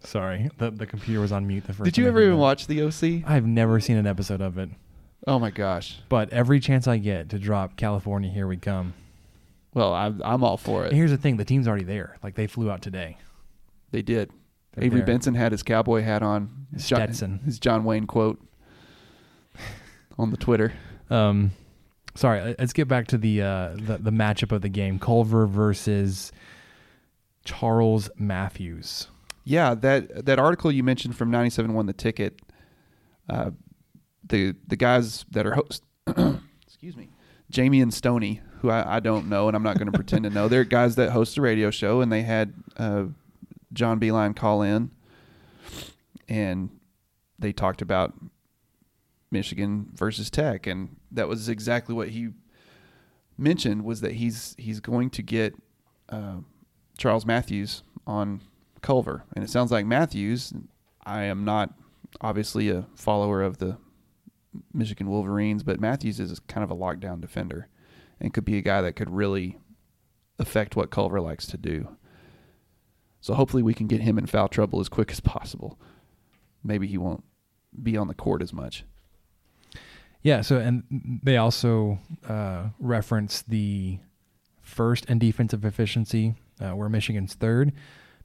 Sorry, the the computer was on mute the first.
Did you ever even watch The OC?
I've never seen an episode of it,
Oh my gosh.
but every chance I get to drop California, here we come.
Well, I'm I'm all for
And
it.
here's the thing: the team's already there. Like they flew out today.
They did.
They're
Avery
there.
Benson had his cowboy hat on. His John-
Stetson.
his John Wayne quote on the Twitter.
Um, sorry, uh, let's get back to the uh, the, the matchup of the game: Culver versus Charles Matthews.
Yeah, that that article you mentioned from 97 won the ticket. Uh, the the guys that are host, excuse me, Jamie and Stoney, who I, I don't know, and I'm not going to pretend to know. They're guys that host a radio show, and they had uh, John Beilein call in, and they talked about Michigan versus Tech, and that was exactly what he mentioned was that he's he's going to get uh, Charles Matthews on Culver, and it sounds like Matthews. I am not obviously a follower of the Michigan Wolverines, but Matthews is kind of a lockdown defender, and could be a guy that could really affect what Culver likes to do. So hopefully we can get him in foul trouble as quick as possible. Maybe he won't be on the court as much.
Yeah. So, and they also uh, reference the first in defensive efficiency, uh, where Michigan's third.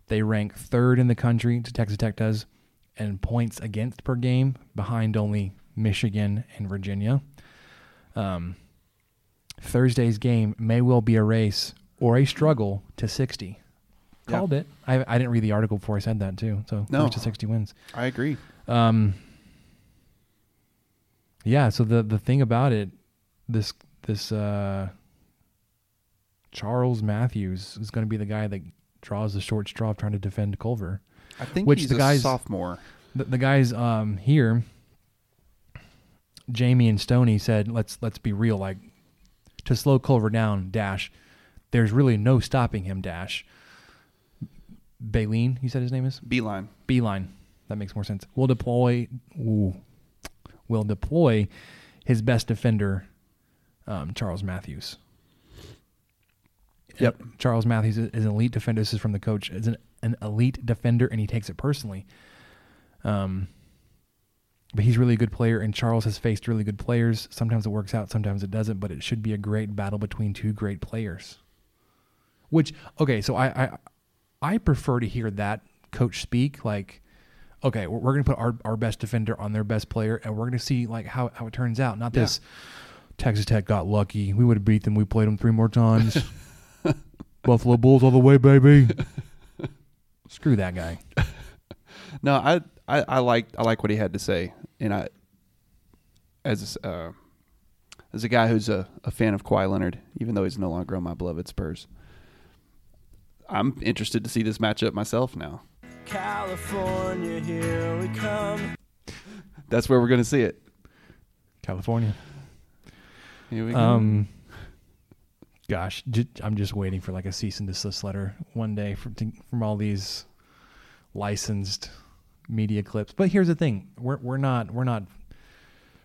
They rank third in the country to Texas Tech does, and points against per game, behind only Michigan and Virginia. Um, Thursday's game may well be a race or a struggle to 60.
Yeah.
Called it. I, I didn't read the article before I said that too. So
No.
to 60 wins.
I agree.
Um, yeah. So the the thing about it, this this uh, Charles Matthews is going to be the guy that draws the short straw of trying to defend Culver.
I think
Which
he's
the
a
guys-
sophomore.
The, the guys um, here, Jamie and Stoney said, "Let's let's be real. Like to slow Culver down, dash. There's really no stopping him, dash. Baleen, you said his name is
Beeline.
Beeline. That makes more sense. We'll deploy. Ooh, will deploy his best defender, um, Charles Matthews.
Yep.
Charles Matthews is is an elite defender. This is from the coach. Is an, an elite defender, and he takes it personally. Um, but he's really a good player, and Charles has faced really good players. Sometimes it works out, sometimes it doesn't. But it should be a great battle between two great players. Which okay, so I I, I prefer to hear that coach speak like, okay, we're, we're gonna put our, our best defender on their best player, and we're gonna see like how, how it turns out. Not
Yeah.
this Texas Tech got lucky. We would have beat them. We played them three more times. Buffalo Bulls all the way, baby. Screw that guy.
No, I, I I like I like what he had to say, and I as uh, as a guy who's a, a fan of Kawhi Leonard, even though he's no longer on my beloved Spurs, I'm interested to see this matchup myself now.
California, here we come.
That's where we're going to see it.
California.
Here we go.
Um, gosh, j- I'm just waiting for like a cease and desist letter one day from to, from all these licensed media clips. But here's the thing: we're we're not we're not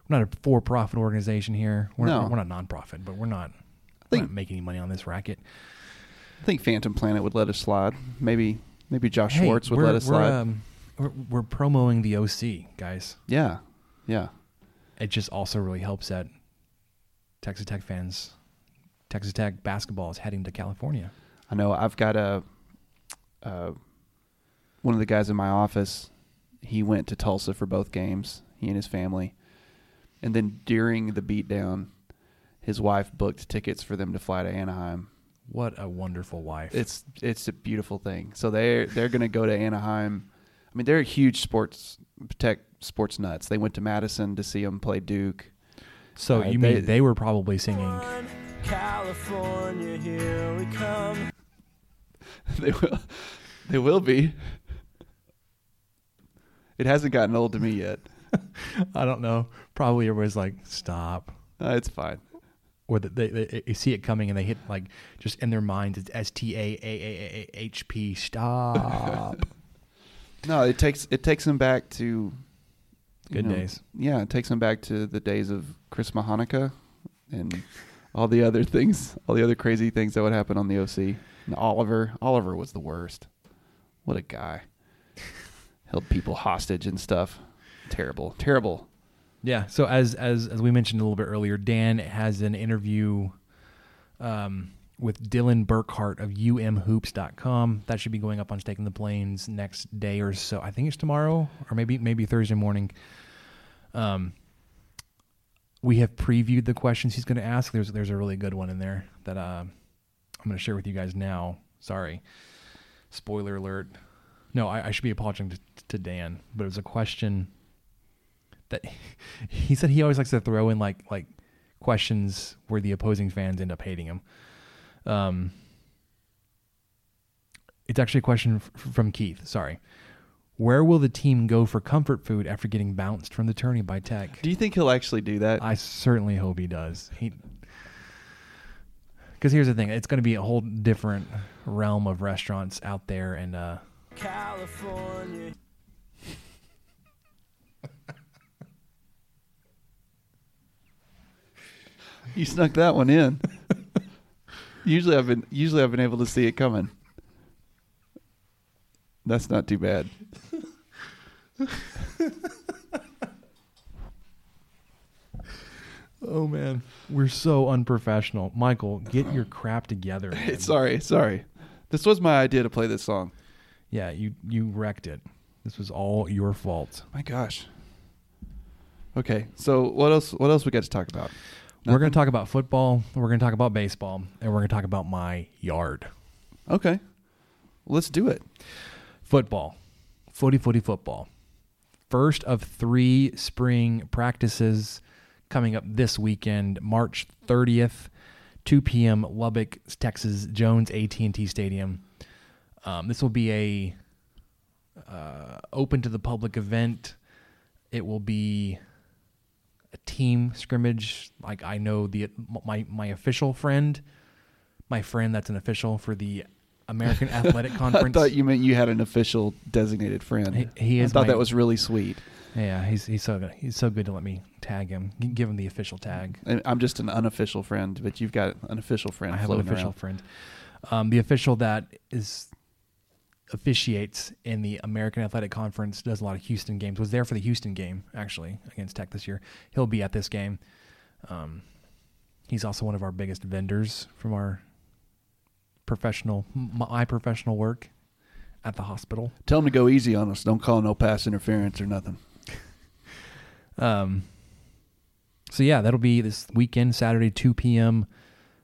we're not a for-profit organization here. We're
No.
we're not non-profit, but we're not.
I
we're
think
not making any money on this racket.
I think Phantom Planet would let us slide. Maybe maybe Josh
Hey,
Schwartz would let us
we're,
slide.
um, we're, we're promoting the OC, guys.
yeah, yeah.
It just also really helps that Texas Tech fans, Texas Tech basketball is heading to California.
I know. I've got a uh, one of the guys in my office. He went to Tulsa for both games. He and his family, and then during the beatdown, his wife booked tickets for them to fly to Anaheim.
What a wonderful wife!
It's it's a beautiful thing. So they're they're going to go to Anaheim. I mean, they're huge sports tech sports nuts. They went to Madison to see him play Duke.
so
uh,
you
they-
mean they were probably singing?
California, here we come.
they will they will be. It hasn't gotten old to me yet.
I don't know. Probably everybody's like, "Stop,"
Uh, it's fine.
or that they, they, they see it coming and they hit like just in their minds it's S T A A A A H P. Stop.
No, it takes it takes them back to
Good
know,
days.
Yeah, it takes them back to the days of Christmas Hanukkah and all the other things, all the other crazy things that would happen on the OC. And Oliver, Oliver was the worst. What a guy. Held people hostage and stuff. Terrible, terrible.
Yeah. So as as as we mentioned a little bit earlier, Dan has an interview um, with Dylan Burkhart of umhoops.com. That should be going up on Staking the Plains next day or so. I think it's tomorrow or maybe maybe Thursday morning. Um, we have previewed the questions he's going to ask. There's there's a really good one in there that uh, I'm going to share with you guys now. Sorry, spoiler alert. No, I, I should be apologizing to, to Dan, but it was a question that he said he always likes to throw in like like questions where the opposing fans end up hating him. Um, it's actually a question f- from Keith. Sorry. Where will the team go for comfort food after getting bounced from the tourney by Tech?
Do you think he'll actually do that?
I certainly hope he does. He, because here's the thing, it's going to be a whole different realm of restaurants out there, and uh,
California.
you snuck that one in. usually I've been usually I've been able to see it coming. That's not too bad.
oh man, we're so unprofessional. Michael, get your crap together. man.
sorry, sorry. This was my idea to play this song.
Yeah, you you wrecked it. This was all your fault.
My gosh. Okay, so what else? What else we got to talk about?
We're going to talk about football. We're going to talk about baseball, and we're going to talk about my yard.
Okay, let's do it.
Football, footy, footy, football. First of three spring practices coming up this weekend, March 30th, 2 p.m. Lubbock, Texas, Jones AT&T Stadium. Um, this will be a uh, open to the public event. It will be a team scrimmage. Like I know the my my official friend, my friend that's an official for the American Athletic Conference.
I thought you meant you had an official designated friend.
He- he is
I thought
my-
that was really sweet.
Yeah, he's he's so good. He's so good to let me tag him, give him the official tag.
And I'm just an unofficial friend, but you've got an official friend.
I have an official
around.
friend. Um, the official that is officiates in the American Athletic Conference does a lot of Houston games. Was there for the Houston game actually against Tech this year. He'll be at this game. Um, he's also one of our biggest vendors from our professional, my professional work at the hospital.
Tell him to go easy on us. Don't call no pass interference or nothing.
Um, so yeah, that'll be this weekend, Saturday, 2 p.m.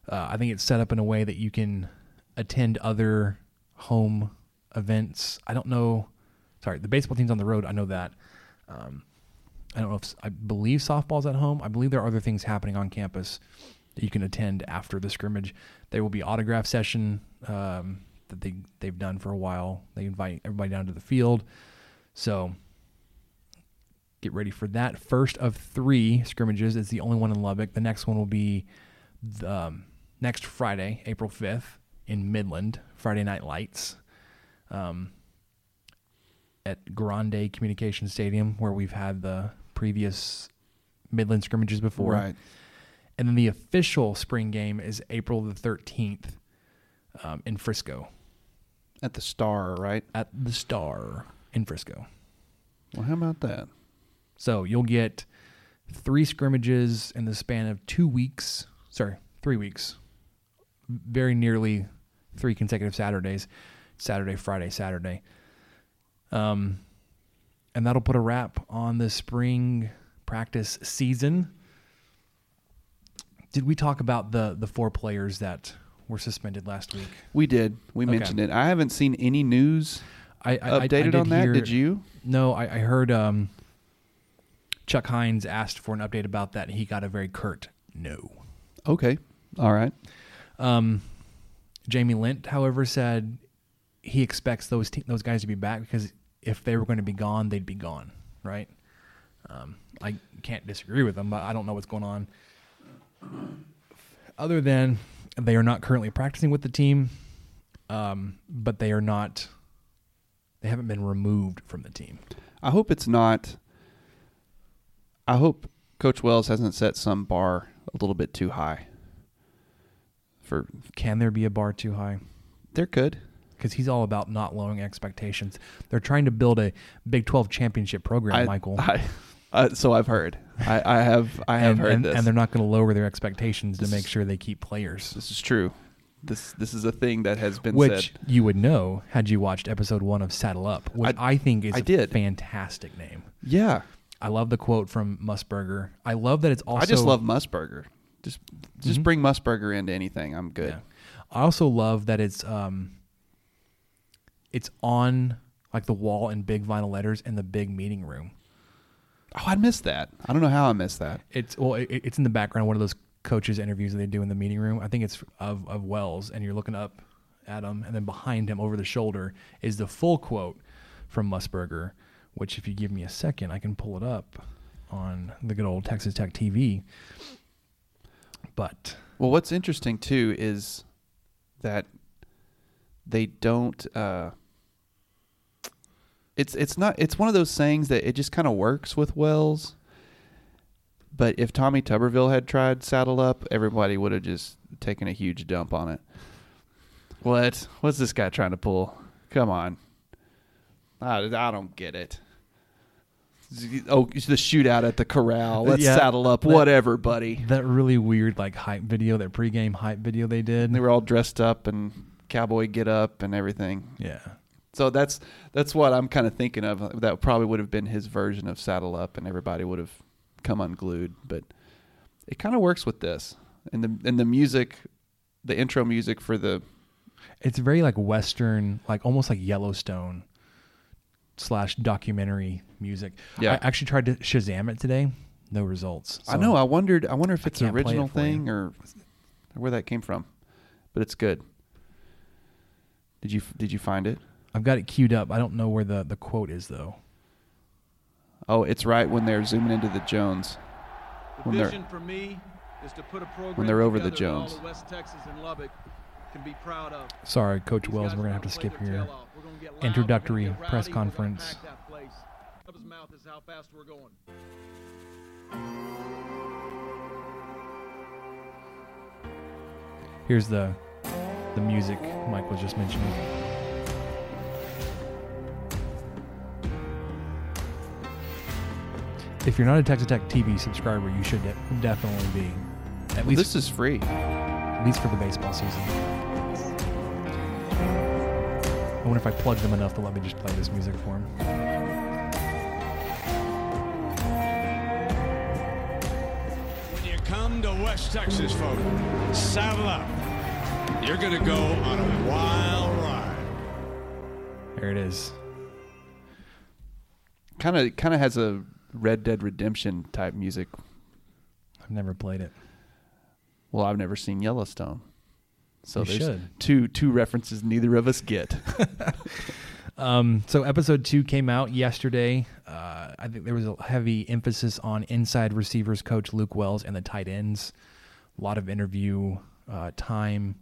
Uh, I think it's set up in a way that you can attend other home events. I don't know. Sorry, the baseball team's on the road. I know that. Um, I don't know if I believe softball's at home. I believe there are other things happening on campus that you can attend after the scrimmage. There will be autograph session um, that they they've done for a while. They invite everybody down to the field. So get ready for that. First of three scrimmages. It's the only one in Lubbock. The next one will be the, um, next Friday, April 5th, in Midland, Friday Night Lights. Um, at Grande Communication Stadium, where we've had the previous Midland scrimmages before.
Right.
And then the official spring game is April the 13th um, in Frisco
At the Star, right?
at the Star in Frisco.
Well, how about that?
So you'll get three scrimmages in the span of two weeks. Sorry, three weeks. Very nearly three consecutive Saturdays. Saturday, Friday, Saturday. Um, and that'll put a wrap on the spring practice season. Did we talk about the the four players that were suspended last week?
We did. We
Okay.
mentioned it. I haven't seen any news
I, I I- I
updated on that.
hear-
Did you?
No, I, I heard um, Chuck Hines asked for an update about that, and he got a very curt no.
Okay. All right.
Um, Jamie Lint, however, said he expects those te- those guys to be back because if they were going to be gone, they'd be gone, right? Um, I can't disagree with them, but I don't know what's going on. Other than they are not currently practicing with the team, um, but they are not. They haven't been removed from the team.
I hope it's not. I hope Coach Wells hasn't set some bar a little bit too high. For
Can there be a bar too high?
there could.
Because he's all about not lowering expectations. They're trying to build a Big Twelve championship program,
I,
Michael.
I, uh, so I've heard. I, I have. I have
and,
heard
and,
this.
and they're not going to lower their expectations to make sure they keep players.
this is true. This this is a thing that has been
Which
said.
you would know had you watched episode one of Saddle Up, which I,
I-
think is
I
a
did.
fantastic name.
Yeah.
I love the quote from Musburger. I love that it's also.
I just love Musburger. Just just
Mhm.
bring Musburger into anything. I'm good.
Yeah. I also love that it's um. It's on like the wall in big vinyl letters in the big meeting room.
Oh, I missed that. I don't know how I missed that.
It's well, it, it's in the background. One of those coaches interviews that they do in the meeting room. I think it's of of Wells, and you're looking up at him, and then behind him, over the shoulder, is the full quote from Musburger. Which, if you give me a second, I can pull it up on the good old Texas Tech TV. But
Well, what's interesting too is that they don't. Uh, it's it's not. It's one of those sayings that it just kind of works with Wells. But if Tommy Tuberville had tried Saddle Up, everybody would have just taken a huge dump on it. What? What's this guy trying to pull? Come on. I, I don't get it. Oh, it's the shootout at the corral. Uh, Let's
Yeah,
saddle up.
that-
Whatever, buddy.
that really weird like hype video, that pregame hype video they did.
They were all dressed up and cowboy get up and everything.
yeah.
So that's that's what I'm kind of thinking of. Uh, that probably would have been his version of saddle up, and everybody would have come unglued. But it kind of works with this, and the and the music, the intro music for the
It's very like Western, like almost like Yellowstone slash documentary music.
Yeah.
I actually tried to Shazam it today. No results.
I know. I wondered. I wonder if it's an
it
original
you.
thing or, or where that came from. But it's good. Did you Did you find it?
I've got it queued up. I don't know where the, the quote is though.
Oh, it's right when they're zooming into the Jones.
The
When they're-
vision for me is to put a program
when they're over the
together that all
Jones.
West Texas and Lubbock can be proud of.
Sorry, Coach
These
Wells. We're gonna have to skip
their
your
tail off. We're gonna get loud,
introductory
we're gonna get
press
rowdy, we're gonna
conference.
pack that place. Up his mouth is how fast we're going.
Here's the the music Mike was just mentioning. If you're not a Texas Tech TV subscriber, you should de- definitely be. At
Well,
least
this is free.
at least for the baseball season. I wonder if I plug them enough to let me just play this music for them.
When you come to West Texas, folks, saddle up. You're going to go on a wild ride.
There it is.
Kind of kind of has a Red Dead Redemption type music.
I've never played it.
Well, I've never seen Yellowstone. So
You
there's
should.
two two references neither of us get.
Um, so episode two came out yesterday. Uh, I think there was a heavy emphasis on inside receivers coach Luke Wells and the tight ends. A lot of interview uh, time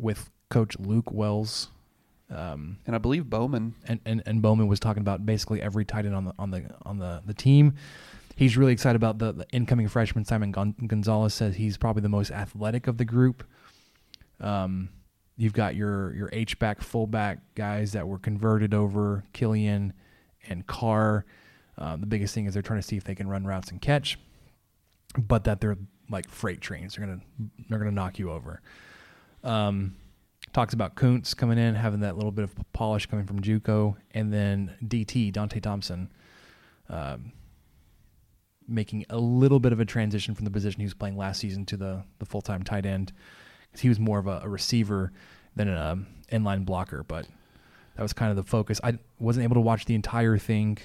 with coach Luke Wells. Um,
And I believe Bowman.
and, and, and Bowman was talking about basically every tight end on the on the on the, the team. He's really excited about the, the incoming freshman Simon Gon- Gonzalez. Says he's probably the most athletic of the group. Um, you've got your your H back, fullback guys that were converted over Killian and Carr. Uh, the biggest thing is they're trying to see if they can run routes and catch, but that they're like freight trains. They're gonna they're gonna knock you over. Um, talks about Koontz coming in, having that little bit of polish coming from JUCO, and then DT Donta Thompson, um, making a little bit of a transition from the position he was playing last season to the the full time tight end, because he was more of a, a receiver than an inline blocker. But that was kind of the focus. I wasn't able to watch the entire thing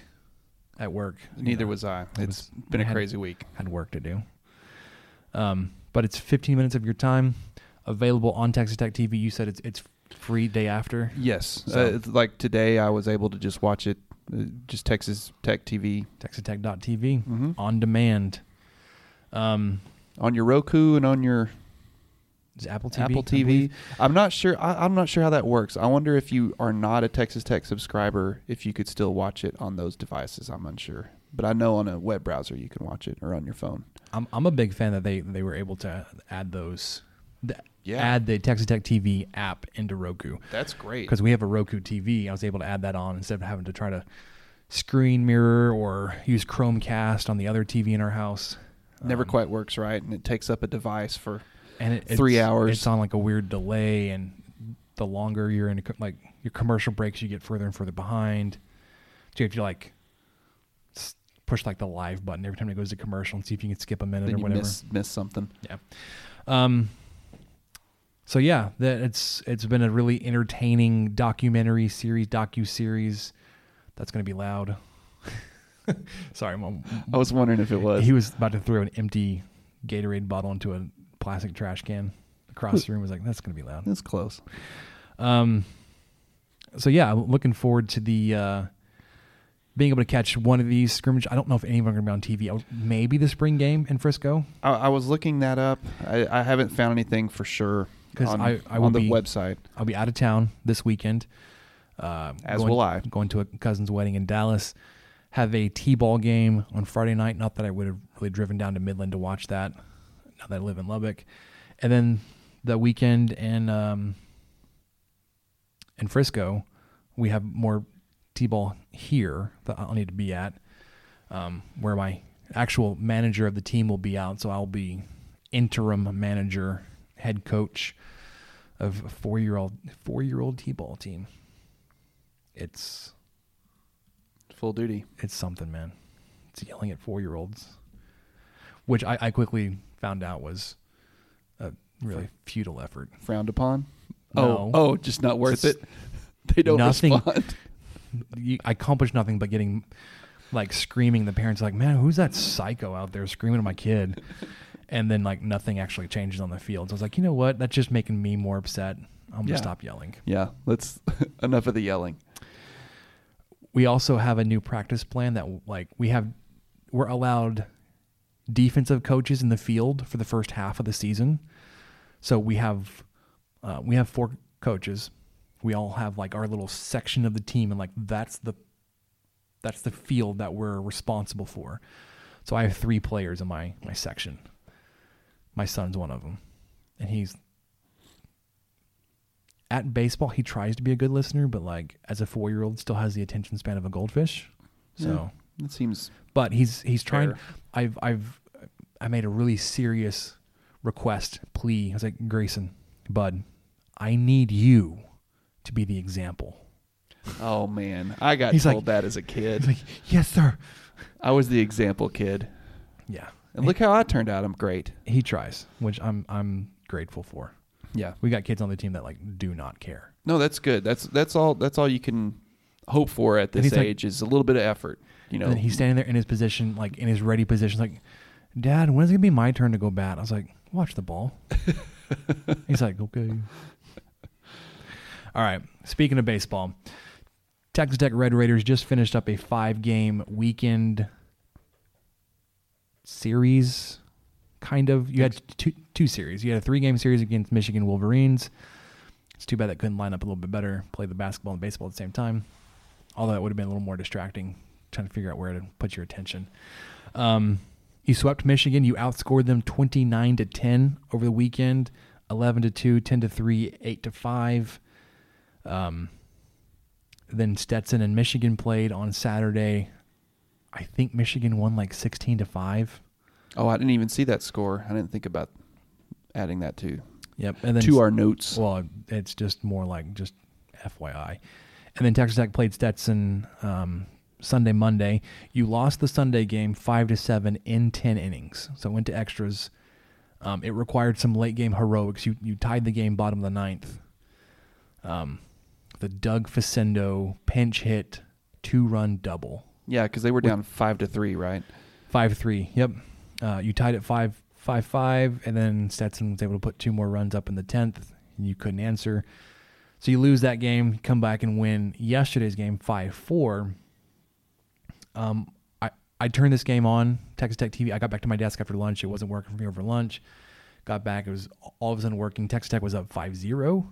at work.
Neither
You know,
was I.
it
It's
was-
been a
had-
crazy week.
had work to do. Um, but it's 15 minutes of your time available on Texas Tech TV. You said it's it's free day after.
Yes.
So-
Uh, like today, I was able to just watch it, uh, just Texas Tech TV Texas
TexasTech.tv
Mhm.
on demand. Um,
on your Roku and on your
is Apple TV.
Apple TV. I'm not sure. I, I'm not sure how that works. I wonder if you are not a Texas Tech subscriber, if you could still watch it on those devices. I'm unsure, but I know on a web browser you can watch it or on your phone.
I'm I'm a big fan that they they were able to add those. Th-
Yeah.
Add the Texas Tech TV app into Roku.
That's great.
because we have a Roku TV. I was able to add that on instead of having to try to screen mirror or use Chromecast on the other TV in our house.
Never
Um,
quite works right, and it takes up a device for.
and it,
three
it's-
hours.
It's on like a weird delay, and the longer you're in, like your commercial breaks, you get further and further behind. So if you like push like the live button every time it goes to commercial and see if you can skip a minute
Then
or whatever.
miss miss something.
Yeah. Um. So yeah, that it's it's been a really entertaining documentary series, docu series. That's gonna be loud. Sorry, mom.
I was wondering if it was.
He was about to throw an empty Gatorade bottle into a plastic trash can across the room. I was like, that's gonna be loud.
That's close.
Um. So yeah, I'm looking forward to the uh, being able to catch one of these scrimmage. I don't know if any of them are gonna be on TV. Maybe the spring game in Frisco.
I, I was looking that up. I, I haven't found anything for sure
'Cause I- I will
on the
be-
website.
I'll be out of town this weekend. Uh,
As
going,
will I.
Going to a cousin's wedding in Dallas. Have a T-ball game on Friday night. Not that I would have really driven down to Midland to watch that. Now that I live in Lubbock, and then the weekend in um, in Frisco, we have more T-ball here that I'll need to be at, um, where my actual manager of the team will be out. So I'll be interim manager, head coach of a four year old four year old T ball team. It's
Full duty.
it's something, man. It's yelling at four year olds. Which I, I quickly found out was a really futile effort.
Frowned upon.
No.
Oh, oh, just not worth it. They don't
nothing-
respond.
You, I accomplished nothing but getting like screaming. The parents like, Man, who's that psycho out there screaming at my kid? And then like nothing actually changes on the field. So I was like, you know what? That's just making me more upset. I'm gonna
Yeah.
stop yelling.
Yeah, let's enough of the yelling.
we also have a new practice plan that like we have we're allowed defensive coaches in the field for the first half of the season so we have uh, we have four coaches we all have like our little section of the team and like that's the that's the field that we're responsible for so i have three players in my my section my son's one of them and he's at baseball he tries to be a good listener but like as a four year old still has the attention span of a goldfish. So
Yeah, it seems
but he's he's trying
Fair.
i've i've i made a really serious request plea. I was like grayson bud i need you to be the example.
Oh man, I got
He's
told
like-
that as a kid.
like yes sir.
I was the example kid,
yeah
and look how I turned out. I'm great.
he tries which i'm i'm grateful for
Yeah.
we got kids on the team that like do not care
No, that's good. That's that's all. That's all you can hope for at this
he's like-
age is a little bit of effort. You know,
and he's standing there in his position like in his ready position like dad when's it gonna be my turn to go bat i was like watch the ball he's like okay all right speaking of baseball Texas Tech Red Raiders just finished up a five game weekend series, kind of. You had two, two series. You had a three game series against Michigan Wolverines. It's too bad that couldn't line up a little bit better, play the basketball and baseball at the same time. Although that would have been a little more distracting, trying to figure out where to put your attention. Um, you swept Michigan. You outscored them 29 to 10 over the weekend, 11 to 2, 10 to 3, 8 to 5. Um, then Stetson and Michigan played on Saturday. I think Michigan won like 16 to 5.
Oh, I didn't even see that score. I didn't think about adding that to
Yep. And then
to our notes.
Well, it's just more like just FYI. And then Texas Tech played Stetson um, Sunday, Monday. You lost the Sunday game five to seven in ten innings, so it went to extras. Um, it required some late game heroics. You you tied the game bottom of the ninth. Um, the Doug Facendo pinch hit two run double.
Yeah, because they were down five to three, right?
Five three. Yep. Uh, you tied it five five five, and then Stetson was able to put two more runs up in the tenth, and you couldn't answer. So you lose that game, come back and win yesterday's game five four. Um, I I turned this game on Texas Tech TV. I got back to my desk after lunch. It wasn't working for me over lunch. Got back. It was all of a sudden working. Texas Tech was up 5-0.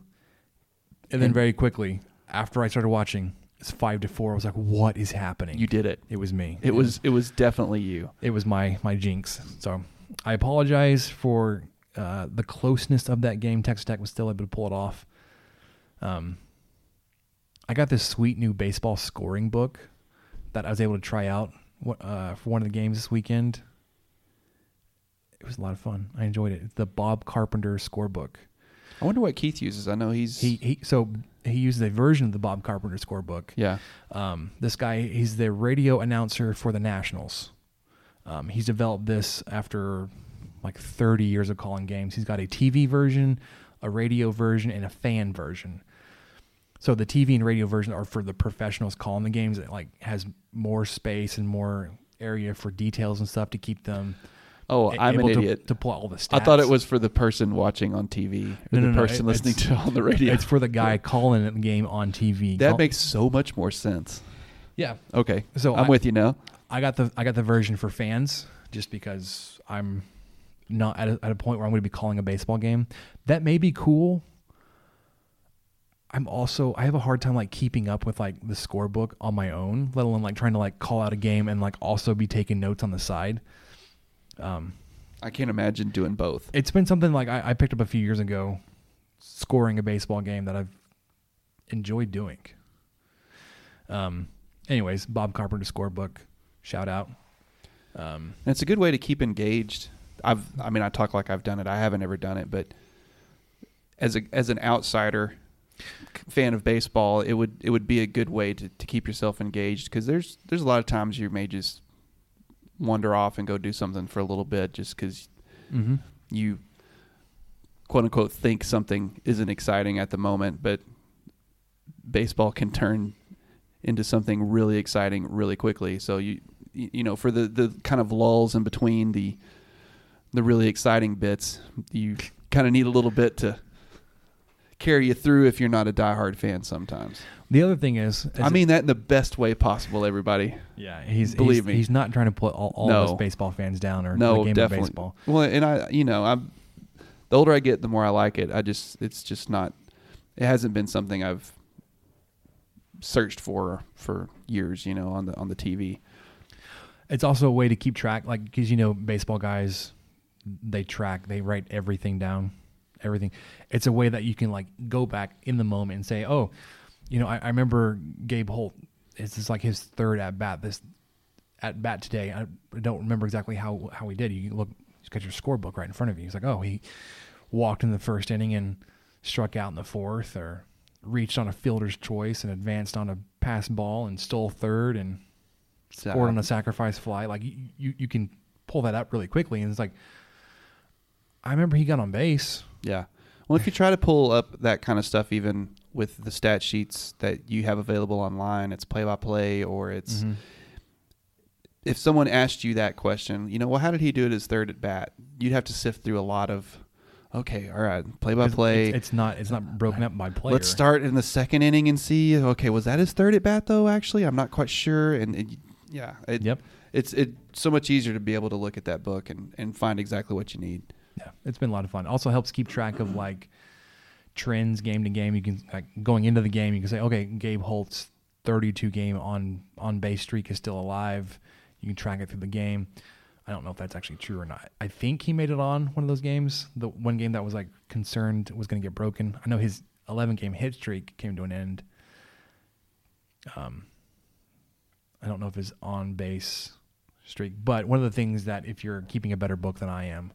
and then very quickly after I started watching, it's five to four. I was like, "What is happening?"
You did it.
It was me.
It was it was definitely you.
it was my my jinx. So I apologize for uh, the closeness of that game. Texas Tech was still able to pull it off. Um, I got this sweet new baseball scoring book that I was able to try out uh, for one of the games this weekend. It was a lot of fun. I enjoyed it. It's the Bob Carpenter scorebook.
I wonder what Keith uses. I know he's
He he so he uses a version of the Bob Carpenter scorebook.
yeah.
Um, this guy, he's the radio announcer for the Nationals. Um, he's developed this after like 30 years of calling games. He's got a TV version, a radio version, and a fan version. So the TV and radio version are for the professionals calling the games. It like has more space and more area for details and stuff to keep them.
Oh, I'm an
to-
idiot.
To, pull all the stats.
I thought it was for the person watching on TV or
No,
the
no, no,
person
it-
listening to on the radio.
It's for the guy calling the game on TV.
that
Call-
makes so much more sense.
yeah.
Okay,
So
I'm
I-
with you now.
I got the I got the version for fans just because I'm not at a, at a point where I'm going to be calling a baseball game. That may be cool. I'm also I have a hard time like keeping up with like the scorebook on my own, let alone like trying to like call out a game and like also be taking notes on the side. Um,
I can't imagine doing both.
it's been something like I, I picked up a few years ago, scoring a baseball game that I've enjoyed doing. Um, anyways, Bob Carpenter scorebook, shout out. Um,
And it's a good way to keep engaged. I've, I mean, I talk like I've done it. I haven't ever done it, but as a as an outsider fan of baseball, it would it would be a good way to, to keep yourself engaged because there's there's a lot of times you may just wander off and go do something for a little bit just because
mhm.
you quote unquote think something isn't exciting at the moment, but baseball can turn into something really exciting really quickly. So you you you know for the the kind of lulls in between the the really exciting bits, you kind of need a little bit to carry you through if you're not a diehard fan sometimes.
The other thing is,
I mean that in the best way possible, everybody.
yeah, he's
believe
he's,
me.
he's not trying to put all, all
No.
of us baseball fans down or
No,
the game
definitely.
of baseball.
Well, and I, you know, I'm the older I get, the more I like it. I just, it's just not. It hasn't been something I've searched for for years. You know, on the on the TV.
It's also a way to keep track, like because you know baseball guys, they track, they write everything down, everything. It's a way that you can like go back in the moment and say, oh, you know, I, I remember Gabe Holt. This is like his third at bat. This at bat today. I don't remember exactly how how he did. You look, he's got your scorebook right in front of you. He's like, oh, he walked in the first inning and struck out in the fourth, or reached on a fielder's choice and advanced on a pass ball and stole third and scored on a sacrifice fly. Like you, you, you can pull that up really quickly, and it's like, I remember he got on base.
Yeah. Well, if you try to pull up that kind of stuff, even with the stat sheets that you have available online, it's play by play or it's.
Mm-hmm.
If someone asked you that question, you know, well, how did he do it his third at bat? You'd have to sift through a lot of Okay, all right, play by play.
It's, it's not. It's not broken up by player.
Let's start in the second inning and see. Okay, was that his third at bat though? Actually, I'm not quite sure. And it, yeah, it,
Yep.
it's it's so much easier to be able to look at that book and, and find exactly what you need.
Yeah, it's been a lot of fun. Also helps keep track of like trends game to game. You can like going into the game, you can say, okay, Gabe Holt's 32 game on on base streak is still alive. You can track it through the game. I don't know if that's actually true or not. I think he made it on one of those games. The one game that was like concerned was going to get broken. I know his 11 game hit streak came to an end. Um, I don't know if his on base streak, but one of the things that if you're keeping a better book than I am,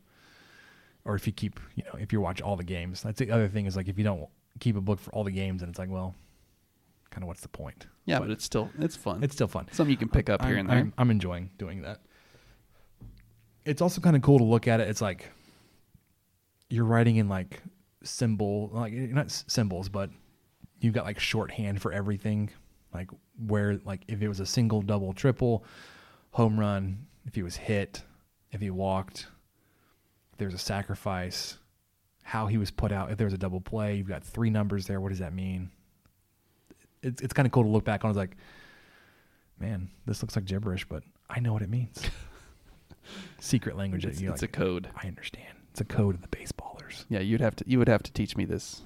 or if you keep, you know, if you watch all the games, that's the other thing is like if you don't keep a book for all the games, and it's like, well, kind of what's the point?
Yeah, but, it's still it's fun.
It's still fun.
something you can pick up here
I'm,
and there.
I'm, I'm enjoying doing that. It's also kind of cool to look at it. It's like you're writing in like symbol, like eh, not s- symbols, but you've got like shorthand for everything. Like where, like if it was a single, double, triple, home run, if he was hit, if he walked, if there was a sacrifice, how he was put out. If there was a double play, you've got three numbers there. What does that mean? It's it's kind of cool to look back on. It's like, man, this looks like gibberish, but I know what it means. Secret language
It's, it's
like.
a code.
I understand. It's a code of the baseballers.
Yeah, you'd have to you would have to teach me this.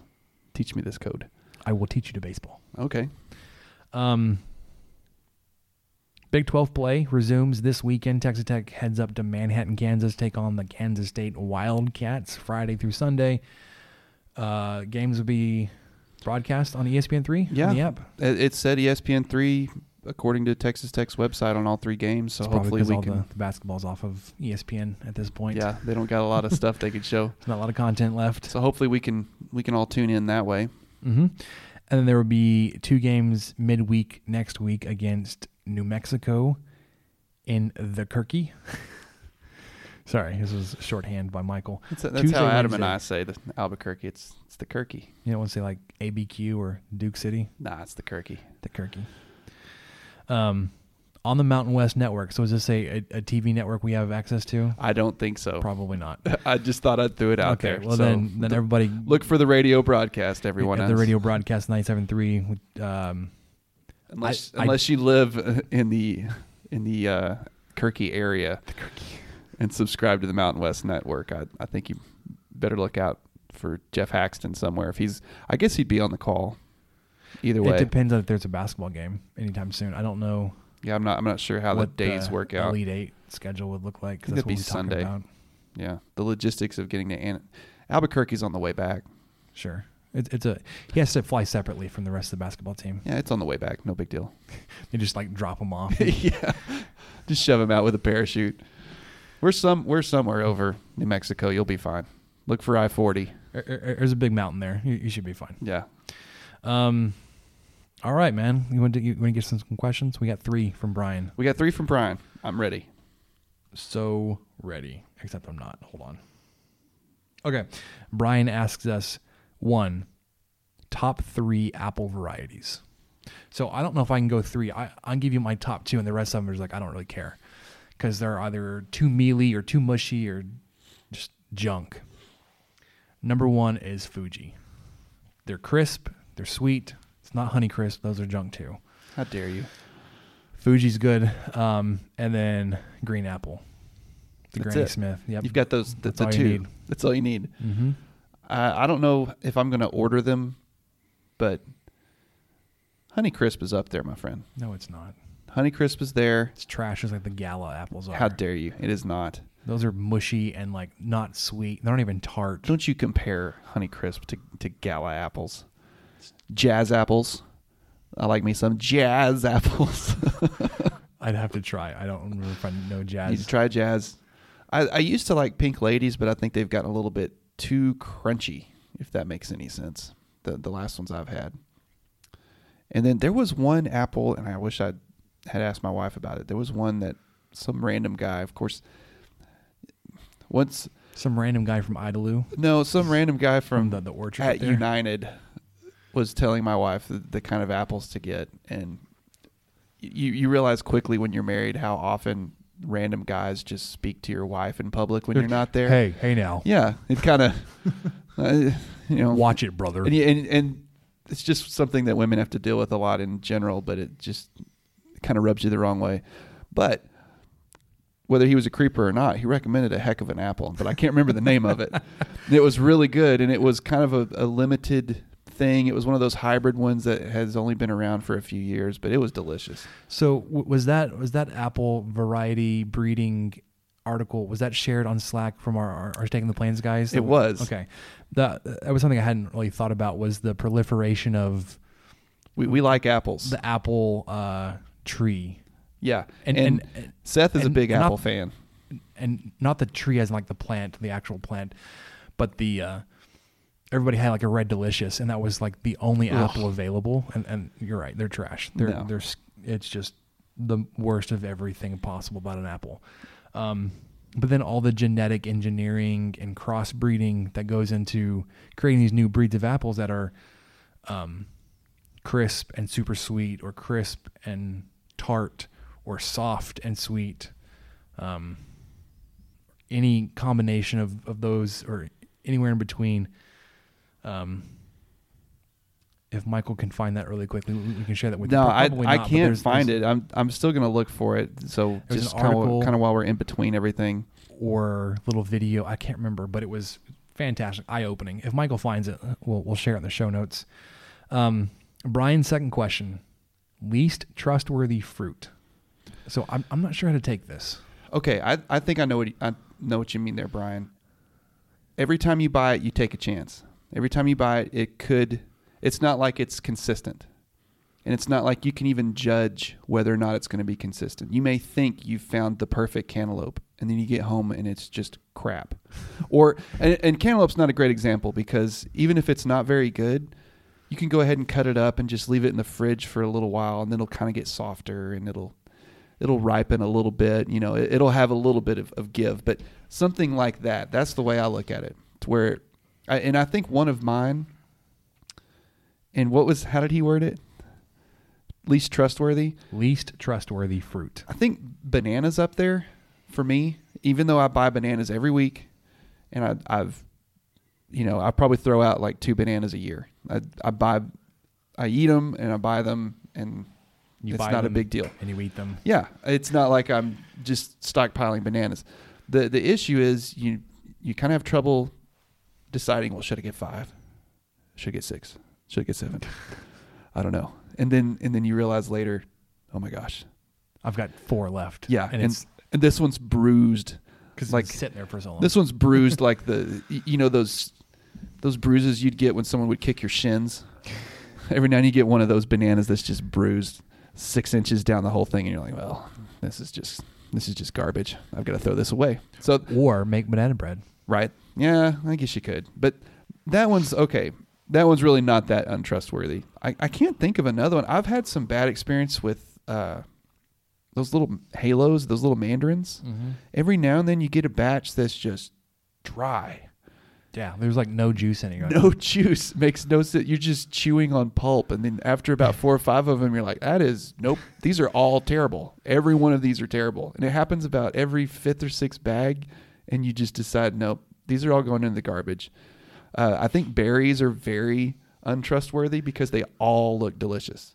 Teach me this code.
I will teach you to baseball.
Okay.
Um, Big 12 play resumes this weekend. Texas Tech heads up to Manhattan, Kansas, take on the Kansas State Wildcats Friday through Sunday. Uh, games will be broadcast on E ESPN3
Yeah.
the app.
It, said E ESPN three according to Texas Tech's website on all three games. So hopefully we
all
can.
the, the basketball's off of ESPN at this point.
Yeah, they don't got a lot of stuff they could show.
There's not a lot of content left.
So hopefully we can we can all tune in that way.
hmm And then there will be two games midweek next week against New Mexico in the Kirky. Sorry, this was shorthand by Michael.
That's, that's
Tuesday,
how Adam and I say the Albuquerque. It's it's the Kirky.
You don't want to say like ABQ or Duke City,
Nah, it's the Kirky.
the Kirky. Um, on the Mountain West Network. So is this a, a, a TV network we have access to?
I don't think so.
Probably not.
I just thought I'd throw it out
okay,
there.
well
So
then, then
th-
everybody
look for the radio broadcast. Everyone
at the radio broadcast 97.3 um,
unless
I- I-
you live in the in the uh, Kirky area and subscribe to the Mountain West Network. I I think you better look out for Geoff Haxton somewhere. If he's, I guess he'd be on the call. Either way, It
depends on if there's a basketball game anytime soon. I don't know
yeah, I'm not I'm not sure how the days work out.
Elite Eight schedule would look like. 'cause
I
that's what
that'd be Sunday.
about.
Yeah, the logistics of getting to An- Albuquerque's on the way back.
Sure, it's it's a he has to fly separately from the rest of the basketball team.
Yeah, it's on the way back. No big deal.
They just like drop him off.
yeah, just shove him out with a parachute. We're some we're somewhere over New Mexico. You'll be fine. Look for I forty.
There- there- There's a big mountain there. You, you should be fine.
Yeah.
Um, all right, man. You want to you want to get some, some questions? We got three from Brian.
We got three from Brian. I'm ready.
So ready, except I'm not. Hold on. Okay, Brian asks us one top three apple varieties. So I don't know if I can go three. I I'll give you my top two, and the rest of them is like I don't really care because they're either too mealy or too mushy or just junk. Number one is Fuji. They're crisp. They're sweet. It's not Honey Crisp. Those are junk too.
How dare you?
Fuji's good. Um, and then Green Apple. The
That's
Granny
it.
Smith. Yep.
You've got those. The,
That's
the
all you
two.
need.
That's all you need.
Mm-hmm.
Uh, I don't know if I'm going to order them, but Honey Crisp is up there, my friend.
No, it's not.
Honey Crisp is there.
It's trash just like the Gala apples are.
How dare you? It is not.
Those are mushy and like not sweet. They're not even tart.
Don't you compare Honey Crisp to, to Gala apples. Jazz apples. I like me some jazz apples.
I'd have to try. I don't remember if I know
You
jazz.
need to try jazz. I, I used to like Pink Ladies, but I think they've gotten a little bit too crunchy, if that makes any sense. The the last ones I've had. And then there was one apple, and I wish I had asked my wife about it. There was one that some random guy, of course, once
Some random guy from Idalou
no, some random guy
from
from
the, the orchard
at
there.
United was telling my wife the, the kind of apples to get, and you you realize quickly when you're married how often random guys just speak to your wife in public when you're not there.
Hey, hey now.
Yeah, it kind of, uh, you know,
Watch it, brother.
and, and and it's just something that women have to deal with a lot in general, but it just kind of rubs you the wrong way. But whether he was a creeper or not, he recommended a heck of an apple, but I can't remember the name of it. It was really good, and it was kind of a, a limited thing. It was one of those hybrid ones that has only been around for a few years, but it was delicious.
So w- was that was that apple variety breeding article was that shared on Slack from our our, our Staking the Plains guys?
It was.
Okay, that that was something I hadn't really thought about was the proliferation of
We, we like apples.
the apple uh, tree,
yeah,
and
and,
and,
Seth is a
and
big
not-
apple fan.
and not the tree as in like the plant, the actual plant, but the uh, everybody had like a red delicious, and that was like the only
Ugh.
apple available. And and you're right, they're trash. They're
No.
they're it's just the worst of everything possible about an apple. Um, but then all the genetic engineering and crossbreeding that goes into creating these new breeds of apples that are um, crisp and super sweet, or crisp and tart, or soft and sweet. Um, any combination of, of those or anywhere in between. Um, if Michael can find that really quickly, we, we can share that with
No,
you.
I I
not, but
can't
there's-
find
there's-
it. I'm I'm still gonna look for it. So just kind of kind of while we're in between everything.
Or little video. I can't remember, but it was fantastic, eye opening. If Michael finds it, we'll we'll share it in the show notes. Um, Brian's second question: least trustworthy fruit. So I'm I'm not sure how to take this.
Okay, I I think I know what I know what you mean there, Brian. Every time you buy it, you take a chance. Every time you buy it, it could. It's not like it's consistent, and it's not like you can even judge whether or not it's going to be consistent. You may think you've found the perfect cantaloupe, and then you get home and it's just crap. or and, and cantaloupe's not a great example because even if it's not very good, you can go ahead and cut it up and just leave it in the fridge for a little while, and then it'll kind of get softer and it'll it'll ripen a little bit. You know, it, it'll have a little bit of, of give, but something like that. That's the way I look at it. To where, I, and I think one of mine. And what was? How did he word it? Least trustworthy.
Least trustworthy fruit.
I think bananas up there for me. Even though I buy bananas every week, and I, I've, you know, I probably throw out like two bananas a year. I, I buy, I eat them and I buy them, and
You
it's not a big deal.
and you eat them.
Yeah, it's not like I'm just stockpiling bananas. the The issue is you you kind of have trouble deciding. Well, should I get five? Should I get six? Should I get seven? I don't know. And then and then you realize later, oh my gosh,
I've got four left.
yeah,
and,
and and this one's bruised.
because
like
it's sitting there for so long.
This one's bruised like the you know those those bruises you'd get when someone would kick your shins. Every now and you get one of those bananas that's just bruised six inches down the whole thing, and you're like, well, this is just this is just garbage. I've got to throw this away. So
or make banana bread.
right, yeah, I guess you could, but that one's okay. That one's really not that untrustworthy. I, I can't think of another one. I've had some bad experience with uh, those little halos, those little mandarins. Every now and then you get a batch that's just dry.
Yeah, there's like no juice in it.
No juice makes no sense. You're just chewing on pulp, and then after about four or five of them, you're like, "That is nope. These are all terrible. Every one of these are terrible." And it happens about every fifth or sixth bag, and you just decide, "Nope, these are all going in the garbage." Uh, I think berries are very untrustworthy because they all look delicious.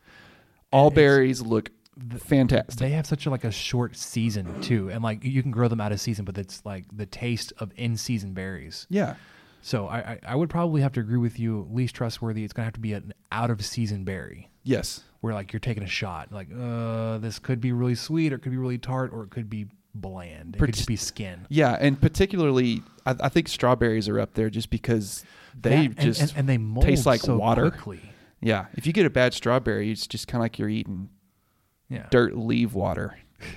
All
it's-
berries look fantastic.
They have such a, like a short season too, and like you can grow them out of season, but it's like the taste of in season berries.
yeah,
So I, I I would probably have to agree with you. Least trustworthy. It's gonna have to be an out of season berry
yes,
where like you're taking a shot. Like uh, this could be really sweet, or it could be really tart, or it could be bland. It
Part-
could just be skin.
yeah, and particularly, I, I think strawberries are up there just because they
That- and-
just
and, and they mold
taste like
so
water.
quickly.
Yeah, if you get a bad strawberry, it's just kind of like you're eating
Yeah.
dirt leaf water.